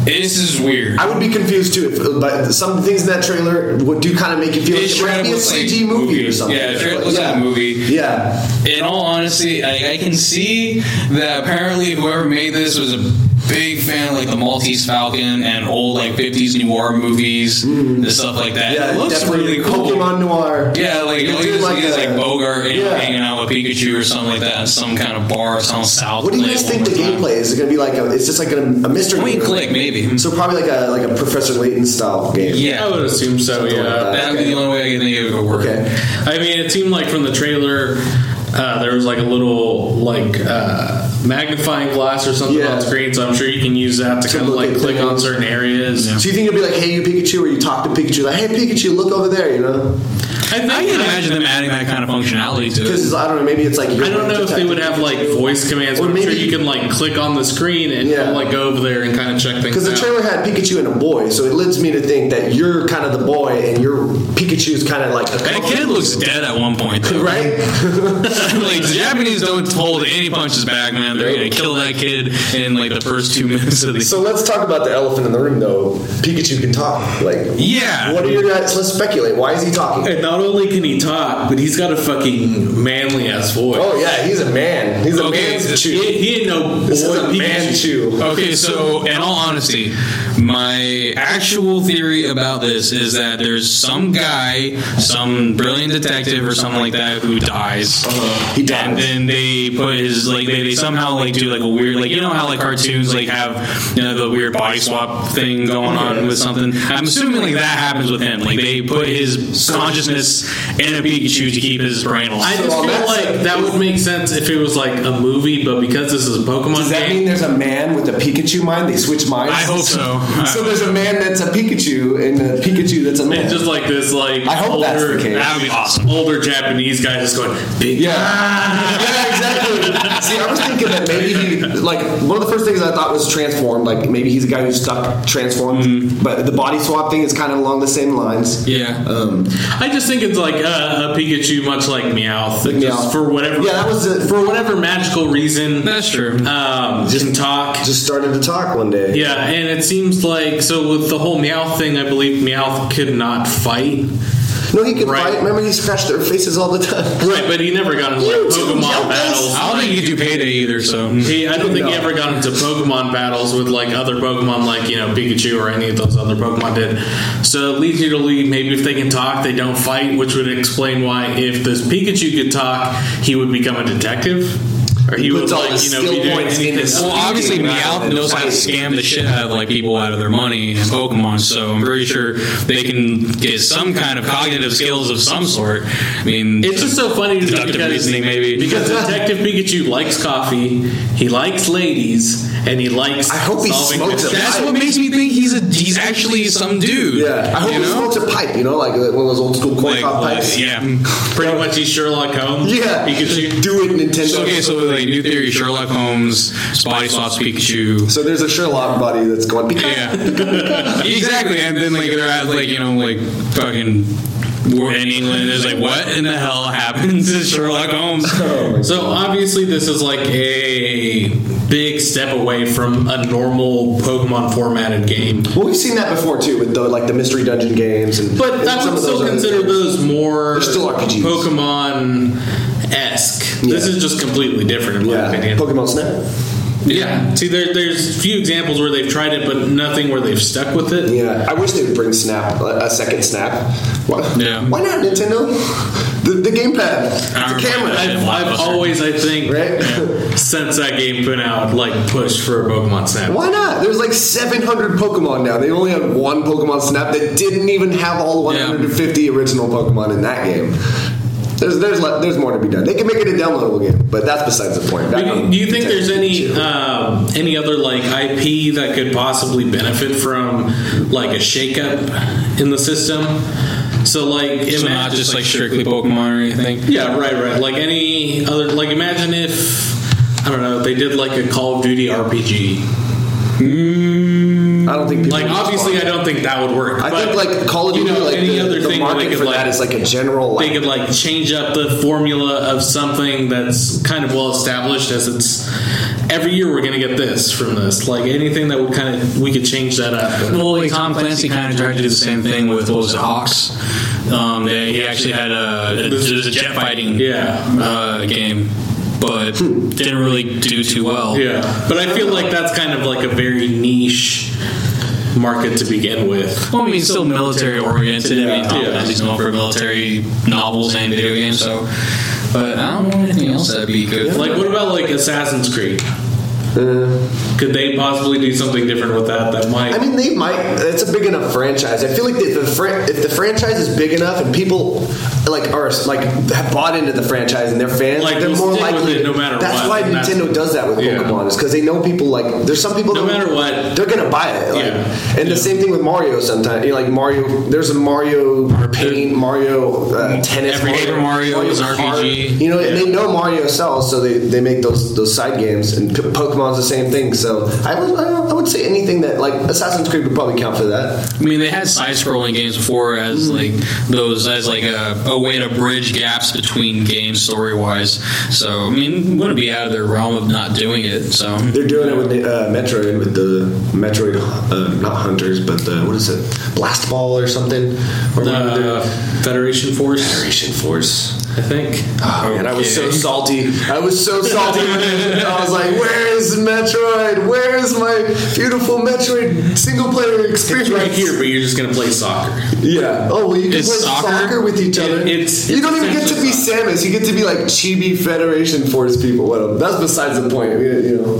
This is weird. I would be confused too, if, uh, but some things in that trailer would do kind of make you feel like It might be a looks like CG movie, movie. or something. Yeah, it But looks like a movie. Yeah, In all honesty, I, I can see that apparently whoever made this was a big fan of like the Maltese Falcon and old like 50s noir movies and stuff like that. Mm. yeah, it looks definitely really cool. Pokemon Noir. Yeah, like You you could like, like it's a- like Bogart you know, yeah. hanging out with Pikachu or something like that in some kind of bar down south. What do you guys think the time. gameplay is? Is it going to be like a? It's just like a, a mystery. Point game, click, right? maybe. So probably like a like a Professor Layton style game. Yeah. I would assume so. Something Yeah. like that. That would be the only way I can think it would work. Okay. I mean, it seemed like from the trailer, uh, there was like a little like uh, magnifying glass or something Yeah. on screen, so I'm sure you can use that to To kind of like click on certain areas. So you think it'll be like, "Hey, you Pikachu," or you talk to Pikachu, like, "Hey, Pikachu, look over there," you know? I, think I can imagine them adding that kind of functionality to it. Because I don't know, maybe it's like I don't know if they would have like voice commands, Or but I'm sure maybe- you can like click on the screen and Yeah. like go over there and kind of check things Because the out. trailer had Pikachu and a boy, so it leads me to think that you're kind of the boy and your Pikachu's kind of like a That kid looks dead at one point, though. right. like the Japanese don't hold any punches back, man. They're gonna kill that kid in like the first two minutes of the. so let's talk about the elephant in the room, though. Pikachu can talk. Like, Yeah. what are your guys? Let's speculate. Why is he talking? and not only can he talk, but he's got a fucking manly ass voice. Oh yeah, he's a man. He's a Okay, man's this- chew. He, he ain't no boy This is a Pikachu. man chew. Okay, so in all honesty, my actual theory about this is that there's some guy, some brilliant detective or something like that, who dies. Uh-huh. He dies. And then they put his like they, they somehow like do like a weird like you know how like cartoons like have you know the weird body swap thing going on with something. I'm assuming like that happens with him. Like they put his consciousness in a Pikachu to keep his brain alive. I just So feel like like- that would make sense if it was like a movie, but because this is a Pokemon Does that game, mean there's a man with a Pikachu mind? They switch minds. I hope so. So there's a man that's a Pikachu and a Pikachu that's a man. it's just like this like I hope older, that's the case. That would be awesome. older Japanese guy just going big. Yeah. yeah, exactly. See, I was thinking that maybe he, like, one of the first things I thought was transformed. Like, maybe he's a guy who's stuck transformed. Mm-hmm. But the body swap thing is kind of along the same lines. Yeah. Um, I just think it's like a, a Pikachu, much like Meowth, that Meowth. for whatever Yeah, that was it. for whatever magical reason. That's true. Um, just talk. just started to talk one day. Yeah, and it seems like so with the whole Meowth thing, I believe Meowth could not fight. No, he could Right. fight. Remember, he scratched their faces all the time. Right, but he never got into like Pokemon yelled battles. I don't think you do payday either, so He, I don't think he ever got into Pokemon battles with like other Pokemon, like you know Pikachu or any of those other Pokemon did. So it leads you to believe maybe if they can talk, they don't fight, which would explain why if this Pikachu could talk, he would become a detective. Or he would puts all like the you know skill be points anything. into Well, obviously, Speaking Meowth knows how to scam the shit out of like people out of their money in Pokemon. So I'm pretty sure they can get some kind of cognitive skills of some sort. I mean, It's just so funny to me Deductive because, reasoning, maybe. because Detective Pikachu likes coffee, he likes ladies, and he likes. I hope he smokes a that's what makes me think he's a he's actually some dude. Yeah, I hope you he know? smokes a pipe. You know, like one of those old school corn Like, cob like, pipes. yeah. Pretty much, he's Sherlock Holmes. Yeah, Pikachu. do it Nintendo. Okay, so like new theory, Sherlock Holmes, Spotty Swaps Pikachu. So there's a Sherlock buddy that's going. Yeah, exactly. And then like they're at like you know like fucking we're in England. It's like what in the hell happened to Sherlock Holmes? Oh so obviously, this is like a big step away from a normal Pokemon formatted game. Well, we've seen that before too, with the like the mystery dungeon games, and But and I some would of those still consider those more They're still RPGs. Pokemon esque. This Yeah. is just completely different, in my Yeah, opinion. Pokemon Snap. Yeah. See, there, there's a few examples where they've tried it, but nothing where they've stuck with it. Yeah, I wish they would bring Snap a a second Snap. Why, Yeah. why not Nintendo? The, the gamepad, I the remember camera, that. I've, I've always, I think, right? since that game put out, like pushed for a Pokemon Snap. Why not? There's like 700 Pokemon now. They only have one Pokemon Snap that didn't even have all 150 original Pokemon in that game. There's there's le- there's more to be done. They can make it a downloadable game, but that's besides the point. Back Do you, do you think Nintendo there's any um, any other like IP that could possibly benefit from like a shakeup in the system? So like, So imagine not just like strictly Pokemon or anything. yeah, right, right. Like any other like, imagine if I don't know they did like a Call of Duty RPG. I don't think people Like obviously, I don't think that would work. I but, think like Call of you know, like any the, other the thing market could for like that is like a general. they could like change up the formula of something that's kind of well established as it's every year we're going to get this from this like anything that would kind of we could change that up Well, like Tom Clancy kind of tried to do the same thing with what was it, Hawks. Um, they, he actually had a, a, it was a jet fighting yeah uh, game, but hmm. didn't really do too well. yeah but i feel like that's kind of like a very niche market to begin with Well, I mean, it's still military oriented. I mean, Tom Yeah. Known for military novels and video games, so. But I don't know anything else that'd be good. like what about like assassin's creed could they possibly do something different with that that might I mean, they might. It's a big enough franchise. I feel like if the fran- if the franchise is big enough and people like are like have bought into the franchise and they're fans, Like, they're more likely. no matter that's what, why and that's- Nintendo does that with Yeah. Pokemon is because they know people like. There's some people No that matter what. they're gonna buy it. Like, Yeah. And the same thing with Mario. Sometimes you know, like Mario. There's a Mario paint, Mario uh, tennis, Every Paper Mario is Kart. RPG. You know, and they know Mario sells, so they, they make those those side games. And P- The same thing. So I would I would say anything that like Assassin's Creed would probably count for that. I mean, they had side-scrolling games before as like those as like a, a way to bridge gaps between games story-wise. So I mean, wouldn't be out of their realm of not doing it. So They're doing it with the, uh, Metroid, with the Metroid, uh, not Hunters, but the, what is it, Blast Ball or something? Or uh, federation force Federation Force. I think Oh man, I was so salty. I was so salty. I was like, "Where is Metroid? Where is my beautiful Metroid single player experience?" it's right here but you're just going to play soccer Yeah. Oh well, you can It's play soccer? soccer, with each It- other. it's- you it's don't even get to be essentially Samus. You get to be like Chibi Federation Force people. Whatever. That's besides the point. You you know.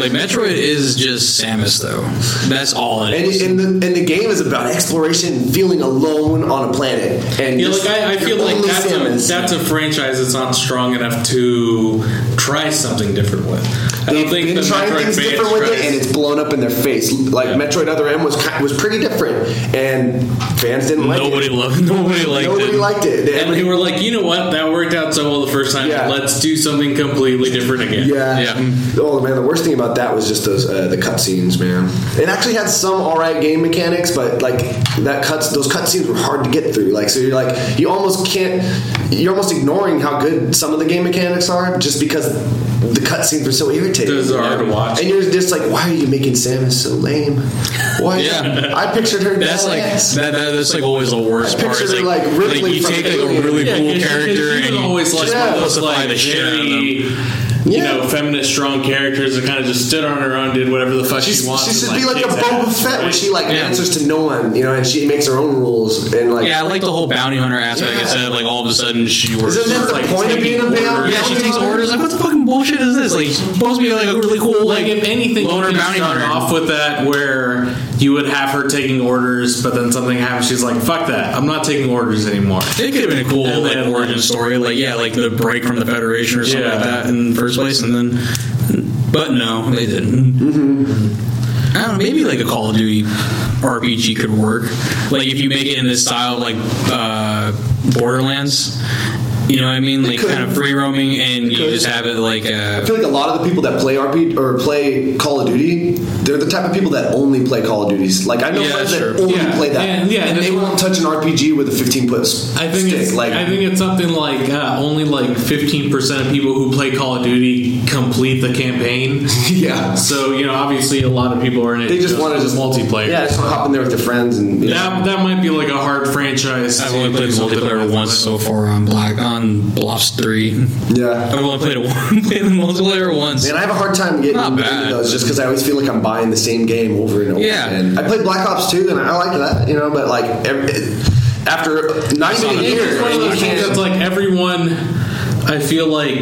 like Metroid is just Samus though. That's all it And, is. and, the, and the game is about exploration, feeling alone on a planet. And Yeah, like I, I feel like that's a, Samus. That's a franchise that's not strong enough to try something different with. I They've don't think been the trying Metroid things different with tries- it, and it's blown up in their face. Like Yeah. Metroid Other M was was pretty different, and fans didn't like nobody it. loved. Nobody liked Nobody it. Nobody liked it. They- and they were like, you know what, that worked out so well the first time. Yeah. Let's do something completely different again. Yeah. Yeah. Oh man, the worst thing about that was just those uh, the cutscenes, man. It actually had some alright game mechanics, but like that cuts those cutscenes were hard to get through. Like so, you're like you almost can't. You're almost ignoring how good some of the game mechanics are just because the cutscenes were so irritating. Those are hard to watch. And you're just like, why are you making Samus so lame? Why? Yeah. I pictured her. That's like that, that. That's like always the worst I part. pictured Is her like, like Ripley you from take like a really Yeah, cool 'cause she- 'cause character and was you always like Yeah. one of those like the shit out of very, you Yeah. know, feminist, strong characters that kind of just stood on her own, did whatever the fuck She's, she wants. she should and, be like a kicks Boba ass, Fett, where she like Yeah. answers to no one, you know, and she makes her own rules and like. Yeah, I like the whole bounty hunter aspect. Yeah. Instead of like all of a sudden she works. Isn't that the like point of being a bounty orders. yeah, she takes orders. Like, what the fucking bullshit is this? like supposed to be like a really cool Like like if anything, loner bounty hunter. off with that where you would have her taking orders, but then something happens. She's like, "Fuck that! I'm not taking orders anymore." It could have been a cool And like then- origin story, like yeah, like the break from the Federation or something Yeah. like that in the first place, and then, but no, they didn't. I don't know. Maybe like a Call of Duty RPG could work. Like if you make it in this style, like uh, Borderlands. You know what I mean? Like could. kind of free roaming, and you could. just have it like I uh, feel like a lot of the people that play RP or play Call of Duty, they're the type of people that only play Call of Duties. Like I know Yeah, friends sure. that only Yeah, play that, and- yeah, and and they won't touch an RPG with a 15 foot I think stick. it's like I think it's something like uh, only like 15 percent of people who play Call of Duty complete the campaign. yeah, So you know, obviously, a lot of people are in it. they just want to just multiplayer. Yeah, just hop in there with their friends and you know. That, that might be like a hard franchise. I've only played multiplayer once so far on Black on Ops Three. yeah. I've only played it one, played the multiplayer once. Man, I have a hard time getting Not into bad. those just because I always feel like I'm buying the same game over and over Yeah. again. I played Black Ops 2 and I like that, you know, but like every, after not even a It's one of and you those things that's like everyone. I feel like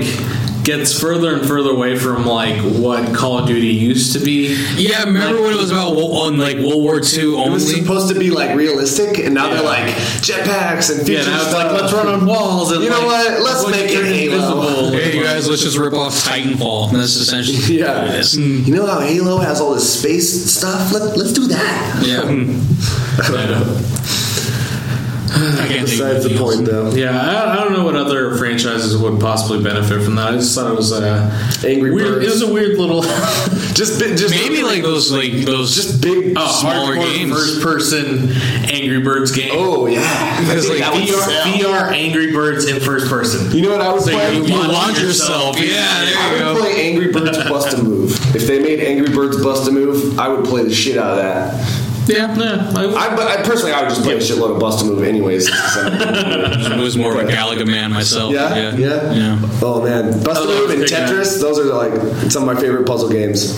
gets further and further away from like what Call of Duty used to be. Yeah, remember when it was about on like World War II only? It was supposed to be like realistic, and now Yeah. they're like jetpacks and Yeah, future now it's stuff. like let's run on walls and You know what? Let's make it Halo. invisible. Hey, you guys, let's just rip off Titanfall. That's essentially Yeah, what it is. you know how Halo has all this space stuff? Let, let's do that. Yeah. I know. I can't think of Besides the anything else. point, though. Yeah, I, I don't know what other franchises would possibly benefit from that. I just thought it was a Angry weird. Birds. It was a weird little Just, bi- just Maybe like those like those just big. Uh, a Smaller hardcore games. first person Angry Birds game. oh yeah, Because, I think like, VR. VR Angry Birds in first person. You know what I would So play? you you launch launch yourself. yourself. Yeah, there I you would go. play Angry Birds Bust a Move. If they made Angry Birds Bust a Move, I would play the shit out of that. Yeah, Yeah, I, I, but I personally, I would just play a shitload of Bust a Move anyways. so- I was more of a Galaga man myself. Yeah, yeah, yeah, yeah. Oh man, Bust a I Move and Big Man. Tetris. Those are like some of my favorite puzzle games.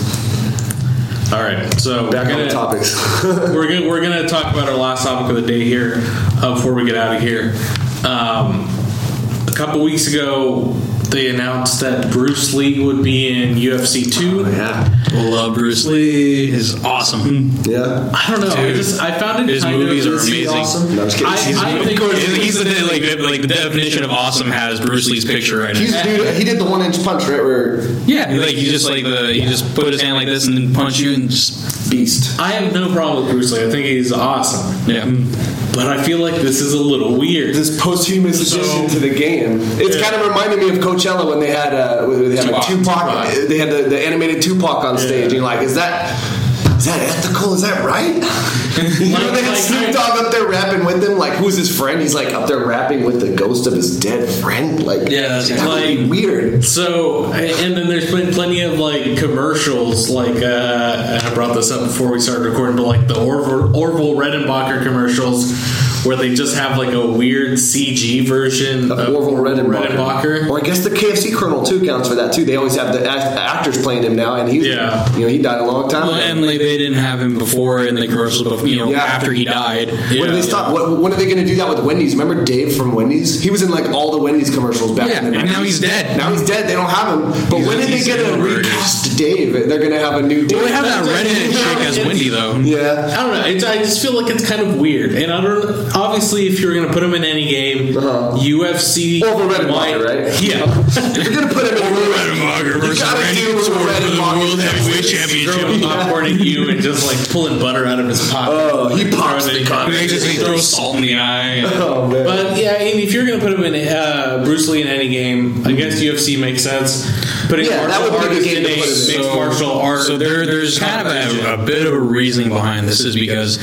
all right. So Back we're on the topics. we're gonna we're gonna talk about our last topic of the day here uh, before we get out of here. Um, a couple weeks ago, they announced that Bruce Lee would be in UFC two. Oh, yeah, Love uh, Bruce Lee. Is awesome. Hmm. yeah. I don't know. I just I found it his kind movies of, are amazing. Awesome. No, I'm just kidding. I- He's- I think- He's the like like the definition of awesome has Bruce Lee's picture right He's now. dude. He did the one inch punch, right? Where Yeah, like he just like the he just put his hand like this and then punch you and just beast. I have no problem with Bruce Lee. I think he's awesome. yeah. Hmm. But I feel like this is a little weird. This posthumous So- addition to the game. It's Yeah. kind of reminded me of Coachella when they had uh, when they had like Tupac. Tupac. They had the, the animated Tupac on stage, and you're like, is that is that ethical? Is that right? you know, they had Snoop Dogg up there rapping with him. Like, who's his friend? He's like up there rapping with the ghost of his dead friend. Like, Yeah, that's that would be like- weird. So, and then there's been plenty of like commercials, like, uh, and I brought this up before we started recording, but like the Orville, Orville Redenbacher commercials, where they just have like a weird CG version Of of Orville Redenbacher. Redenbacher. Or I guess the KFC Colonel too counts for that too. They always have the act- actors playing him now, and he's Yeah. you know he died a long time Well, ago. and like they didn't have him before in the commercials, but you know Yeah. after he died. When do they stop? What, when are they going to do that with Wendy's? Remember Dave from Wendy's? He was in like all the Wendy's commercials back Yeah, in the and now he's dead. Now he's dead. They don't have him. But He's- when did they he's get to recast Dave? They're going to have a new Dave. Well, they have that redheaded chick as Wendy though. yeah. I don't know. It's, I just feel like it's kind of weird, and I don't. Obviously, if you're going to put him in any game, Uh-huh. UFC Orville Redenbacher, might- right? Yeah. If you're going to put him in Redenbacher you gotta do Redenbacher. World Heavyweight throwing Championship. popcorn at you and just like pulling butter out of his pocket. Oh, he pops it the cup. They just he throws salt in the eye. Oh, man. But yeah, and if you're gonna put him in uh, Bruce Lee in any game, I guess UFC makes sense. Putting Yeah, that martial would be the game in to a put it mixed martial art. So there, there's kind of a, a bit of a reasoning behind this is because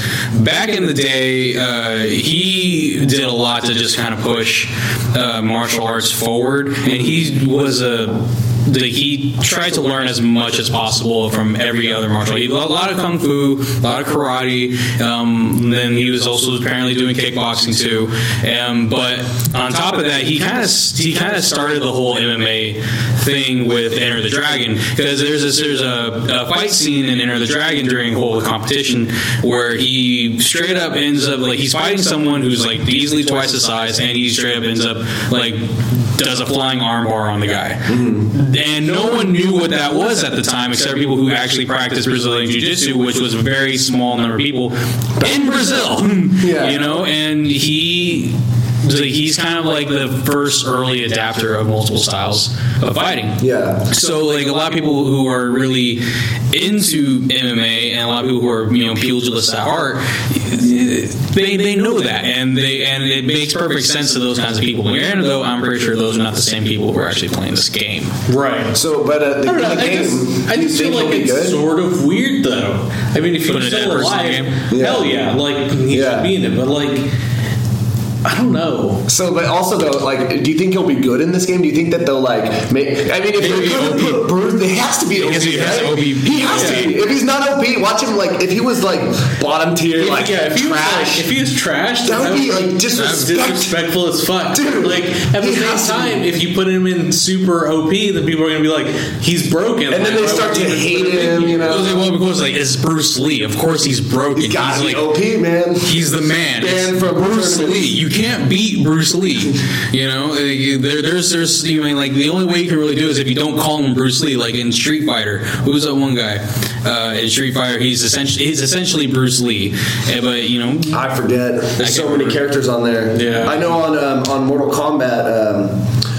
back in the day, uh, he did a lot to just kind of push uh, martial arts forward, and he was a. The, he tried to learn as much as possible from every other martial. He, a lot of kung fu, a lot of karate. Um, then he was also apparently doing kickboxing too. Um, but on top of that, he kind of he kind of started the whole MMA thing with Enter the Dragon because there's this there's a, a fight scene in Enter the Dragon during a whole competition where he straight up ends up like he's fighting someone who's like easily twice his size and he straight up ends up like does a flying armbar on the guy and no one knew what that was at the time, except people who actually practiced Brazilian Jiu Jitsu, which was a very small number of people in Brazil. Yeah. You know, and he. So He's kind of like the first early adapter of multiple styles of fighting. Yeah. So, like a lot of people who are really into MMA and a lot of people who are you know pugilists at heart, they, they know that and they and it makes perfect sense to those kinds of people. Granted, though, I'm pretty sure those are not the same people who are actually playing this game. Right. So, but uh, the, I don't know. the I game, just, I just feel like it's good? sort of weird, though. I mean, if Put he's a dead still alive, game? Yeah. hell yeah, like he Yeah. should be in it. But like, I don't know. So, but also though, like, do you think he'll be good in this game? Do you think that they'll like make? I mean, if He'll they're be going to OP. put Bruce, he has to be OP. he has right? to. He has to. be. If he's not OP, watch him. Like, if he was like bottom tier, like yeah, if he was like, trash, if he was trash, that would be like disrespect. disrespectful as fuck. Dude, like at the same time, if you put him in super OP, then people are gonna be like, he's broken. And then they start to hate put in him, you know. like, well, because like it's Bruce Lee. Of course, he's broken. He's got He's like OP, man. He's the man. Man from Bruce. Lee. You can't beat Bruce Lee. You know, there, there's there's you know, like the only way you can really do is if you don't call him Bruce Lee. Like in Street Fighter, who's that one guy uh, in Street Fighter? He's essentially he's essentially Bruce Lee. Uh, but you know, I forget. There's I so can't many characters on there. Yeah. I know on um, on Mortal Kombat. Um,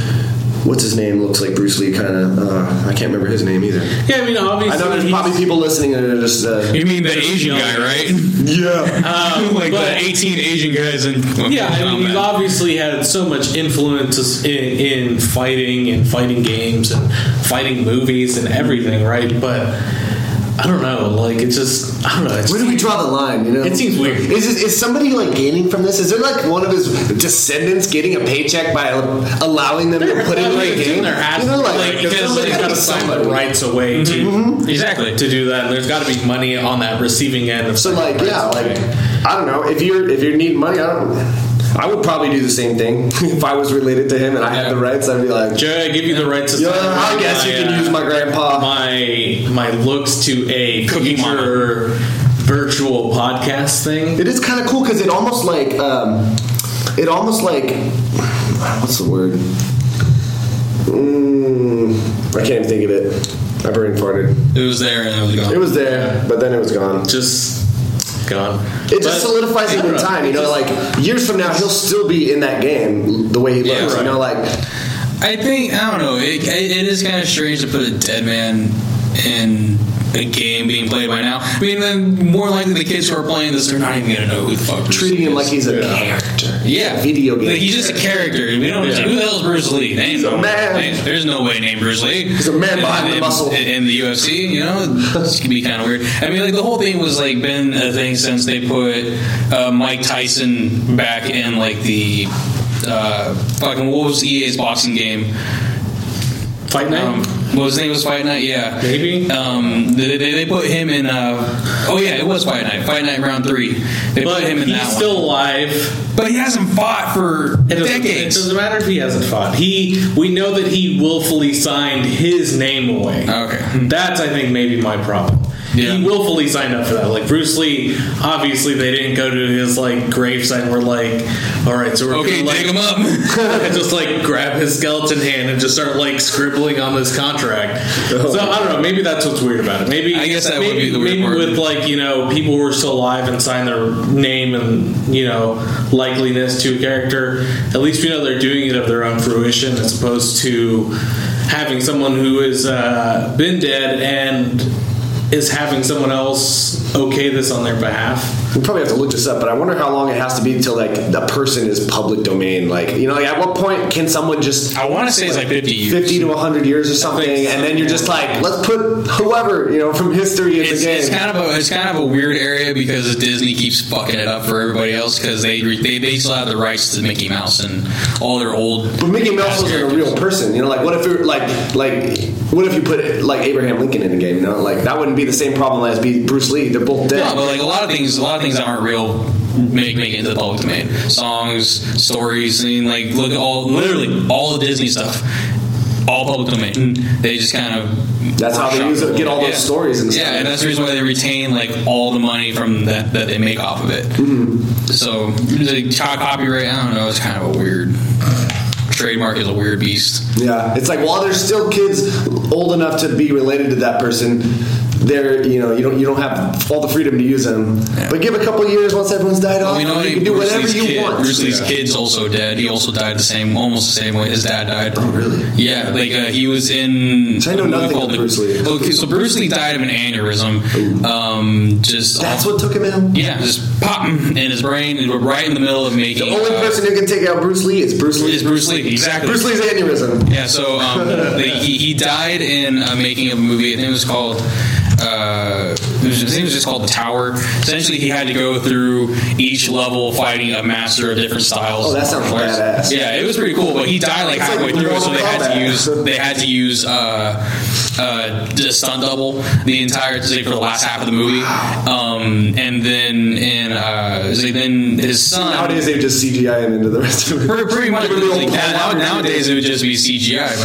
what's his name? Looks like Bruce Lee, kind of. Uh, I can't remember his name either. Yeah, I mean, obviously, I know there's probably people listening that are just. Uh, you mean the Asian guy, right? yeah. Um, like but- the 18 Asian guys in Yeah, I mean, he's obviously had so much influence in, in fighting and fighting games and fighting movies and everything, right? But I don't know, like it's just I don't know. It's Where do we draw the line? You know, It seems weird. Is is, is somebody like gaining from this? Is there like one of his descendants getting a paycheck by allowing them to put in like, the game? there has You know, like, like, because somebody they've got gotta sign the rights away to mm-hmm. exactly. to do that. And there's got to be money on that receiving end. Of So like, yeah, rights like away. I don't know if you're if you need money, I don't. I would probably do the same thing if I was related to him and I had the rights. I'd be like, Joe, I give you the rights to yeah, I guess you can uh, use my grandpa. my my looks to a future virtual podcast thing. It is kind of cool because it almost like um, it almost like what's the word? Mm, I can't think of it. My brain farted. It was there and it was gone. It was there, but then it was gone. Just gone. It just solidifies I it in time. You know, like years from now, he'll still be in that game the way he Yeah, looks. right. You know, like I think I don't know. It, it is kind of strange to put a dead man in a game being played by now. I mean, then more likely the kids who are playing this, they're not even gonna know who the fuck Bruce treating Lee him is. like he's a character. Yeah, video game. Like, he's just a character. We don't. Yeah. Who the hell's Bruce Lee? They ain't He's a no- man. they- There's no way named Bruce Lee. He's a man In- the muscle. in, in the UFC. You know, this can be kind of weird. I mean, like the whole thing was like been a thing since they put uh, Mike Tyson back in like the uh, fucking what was EA's boxing game. Fight night. Um, what his name was Fight Night, yeah, Maybe. Um, they, they, they put him in. Uh, oh yeah, it was Fight Night. Fight Night round three. They but put him in he's that still one. alive. But he hasn't fought for It doesn't, it decades. doesn't matter if he hasn't fought. He, we know that he willfully signed his name away. Okay. That's, I think, maybe my problem. Yeah. He willfully signed up for that. Like Bruce Lee, obviously they didn't go to his like gravesite and were like, "All right, so we're Okay, gonna, like, dig him up. and just like grab his skeleton hand and just start like scribbling on this contract. So I don't know. Maybe that's what's weird about it. Maybe I guess that would maybe, be the weird maybe part. with like you know people who are still alive and sign their name and you know likeliness to a character. At least we know they're doing it of their own fruition, as opposed to having someone who has uh, been dead and is having someone else okay this on their behalf. We probably have to look this up. But I wonder how long it has to be until like the person is public domain. Like you know, like at what point can someone just I want to say it's like 50 years. 50 to 100 years or something, think and then you're just like, let's put whoever you know from history in It's, the game. it's kind of a it's kind of a weird area because Disney keeps fucking it up for everybody else because they, they they still have the rights to Mickey Mouse and all their old. But Mickey Mouse wasn't a real person, you know. Like, what if you're like, like, what if you put like Abraham Lincoln in the game? You know, like that wouldn't be the same problem as be Bruce Lee. They're both dead. No, but like a lot of things, a lot of things that aren't real make make it into the public domain. Songs, stories, I mean, like look at all literally all the Disney stuff, all public domain. They just kind of That's how they use it, get all those Yeah. stories and yeah, and that's the reason why they retain like all the money from that that they make off of it. Mm-hmm. So the copyright, I don't know, it's kind of a weird. trademark is a weird beast. Yeah, it's like while there's still kids old enough to be related to that person, they're you know you don't you don't have all the freedom to use them. But give a couple years once everyone's died off, Well, we know you can do Bruce whatever Lee's you kid, want. Bruce Lee's Yeah. kid's also dead. He also died the same, almost the same way his dad died. Oh, really? Yeah, like uh, he was in. So I know nothing called of The- Bruce Lee. Okay, so Bruce Lee died of an aneurysm. Um, just That's what took him out. Yeah, just popping in his brain, and right in the middle of making. The only uh, person who can take out Bruce Lee is Bruce Lee. is Bruce Lee. Exactly. Bruce Lee's aneurysm. Yeah, so um, the, he, he died in uh, making a movie. I think it was called. Uh, was, I think it was just called The Tower. Essentially, he had to go through each level fighting a master of different styles. Oh, that sounds of martial arts. badass. Yeah, it was pretty cool. But he died like It's like halfway through, so they had to use they had to use uh, uh, the stunt double the entire like, for the last half of the movie. Um, and then and uh, then his son Nowadays they just CGI him into the rest of it. Pretty, pretty much. Like, now, nowadays it would just be CGI,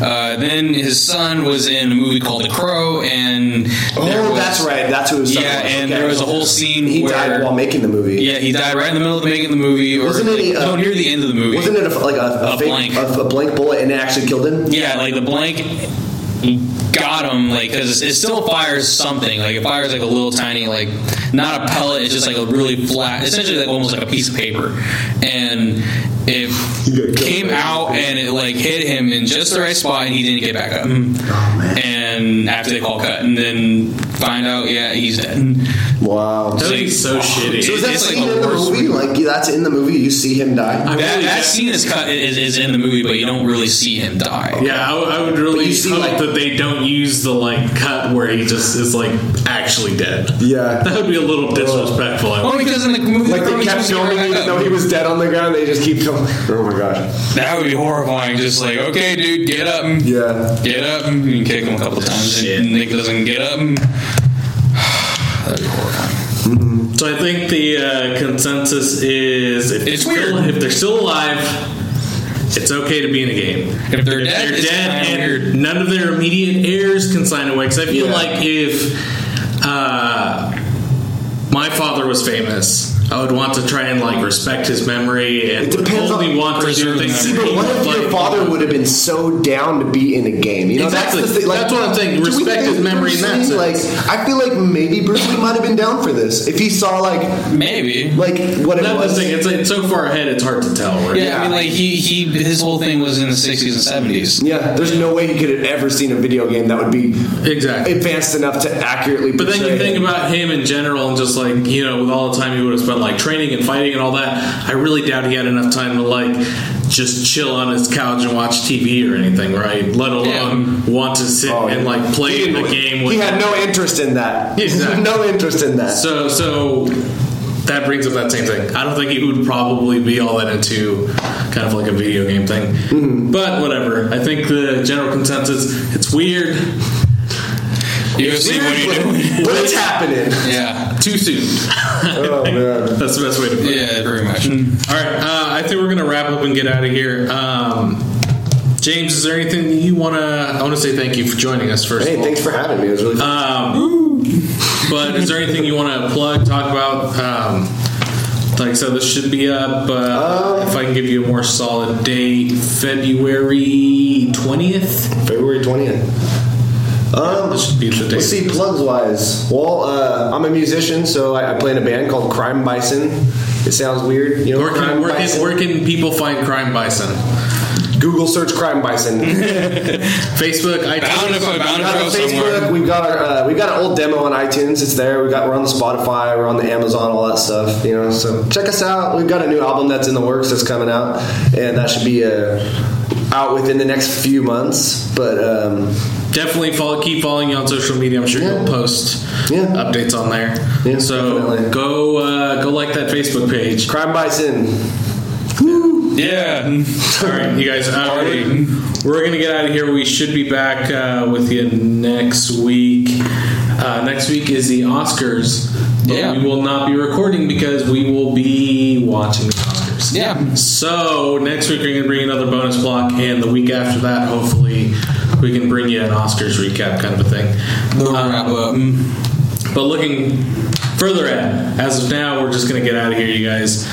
but uh, then his son was in a movie called The Crow, and Oh, was- that's right. That's who. His son Yeah, was. and Okay. there was a whole scene He where died while making the movie. yeah, he died right in the middle of making the movie, or Wasn't it, uh, no, near the end of the movie. Wasn't it a, like a, a, A fake, blank. A, a blank bullet and it actually killed him? Yeah, like the blank got him like because it still fires something like it fires like a little tiny like not a pellet it's just like a really flat essentially like almost like a piece of paper and it came out and it like hit him in just the right spot and he didn't get back up and after they call cut and then find out yeah he's dead Wow. That would be so shitty. So is that it's like scene the in the worst movie? Like that's in the movie? You see him die? I that, really that guess- scene is cut is, is in the movie but you don't really see him die Yeah, I, would- I would really But you see, hope like- that they don't use the like cut where he just is like actually dead. Yeah. That would be a little disrespectful. I well would- because in the movie Like they kept filming even though he was dead on the ground. They just keep filming. Oh my gosh. That would be horrifying. Just like, okay, dude, get up, and Yeah. get up, and you can kick him a couple times, Shit. and Nick doesn't get up. And... That'd be horrifying. So I think the uh, consensus is if It's they're still, if they're still alive, it's okay to be in a game. If they're dead, they're dead and weird. none of their immediate heirs can sign away. Because I feel Yeah. like if uh, my father was famous, I would want to try and like respect his memory and It depends only on- want to do things. See, but what if your father would have been so down to be in a game? You know, Exactly. that's the thing. Like, That's what I'm saying. Respect his memory in Bruce that Lee, sense. Like, I feel like maybe Bruce Lee might have been down for this if he saw like, Maybe. like what it That's was. the thing. It's, it's so far ahead. It's hard to tell. Right? Yeah, I mean, like he he his whole thing was in the '60s and '70s. Yeah, there's no way he could have ever seen a video game that would be Exactly. advanced enough to accurately. But then you think him. about him in general, and just like you know, with all the time he would have spent like training and fighting and all that, I really doubt he had enough time to like just chill on his couch and watch TV or anything, right? Let alone want to sit Oh, and like play He the game. With He had no interest in that. Exactly. no interest in that. so so that brings up that same thing. I don't think he would probably be all that into kind of like a video game thing. Mm-hmm. But whatever. I think the general consensus it's weird. You see what you doing? But it's happening. Yeah, Too soon. Oh man. That's the best way to put it. yeah, very much. All right, uh, I think we're gonna wrap up and get out of here. Um, James, is there anything you wanna? I want to say thank you for joining us first. Hey, of all. thanks for having me. It was really fun. Um, but is there anything you want to plug, talk about? Um, like I said, this should be up. Uh, if I can give you a more solid date, February twentieth. February twentieth. Um, This should be the date. Let's see, plugs wise. Well, uh, I'm a musician, so I, I play in a band called Crime Bison. It sounds weird, you know. Where can, where, can, where can people find Crime Bison? Google search Crime Bison. Facebook, Bound iTunes. if I bound We've to got go on somewhere. Facebook. We've got our uh, we've got an old demo on iTunes. It's there. We got we're on the Spotify. We're on the Amazon. All that stuff. You know. So check us out. We've got a new album that's in the works that's coming out, and that should be uh, out within the next few months. But um, Definitely follow, keep following you on social media. I'm sure Yeah. you'll post Yeah. updates on there. Yeah, so definitely. go uh, go like that Facebook page. Crime Bison. Woo. Yeah, All right, you guys. Uh, Party. we're, we're gonna get out of here. We should be back uh, with you next week. Uh, next week is the Oscars. But Yeah. we will not be recording because we will be watching the Oscars. yeah. So next week we're going to bring another bonus block, and the week after that, hopefully, we can bring you an Oscars recap kind of a thing. The Um, wrap up. but looking further ahead, as of now, we're just going to get out of here, you guys,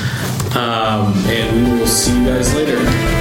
um, and we will see you guys later.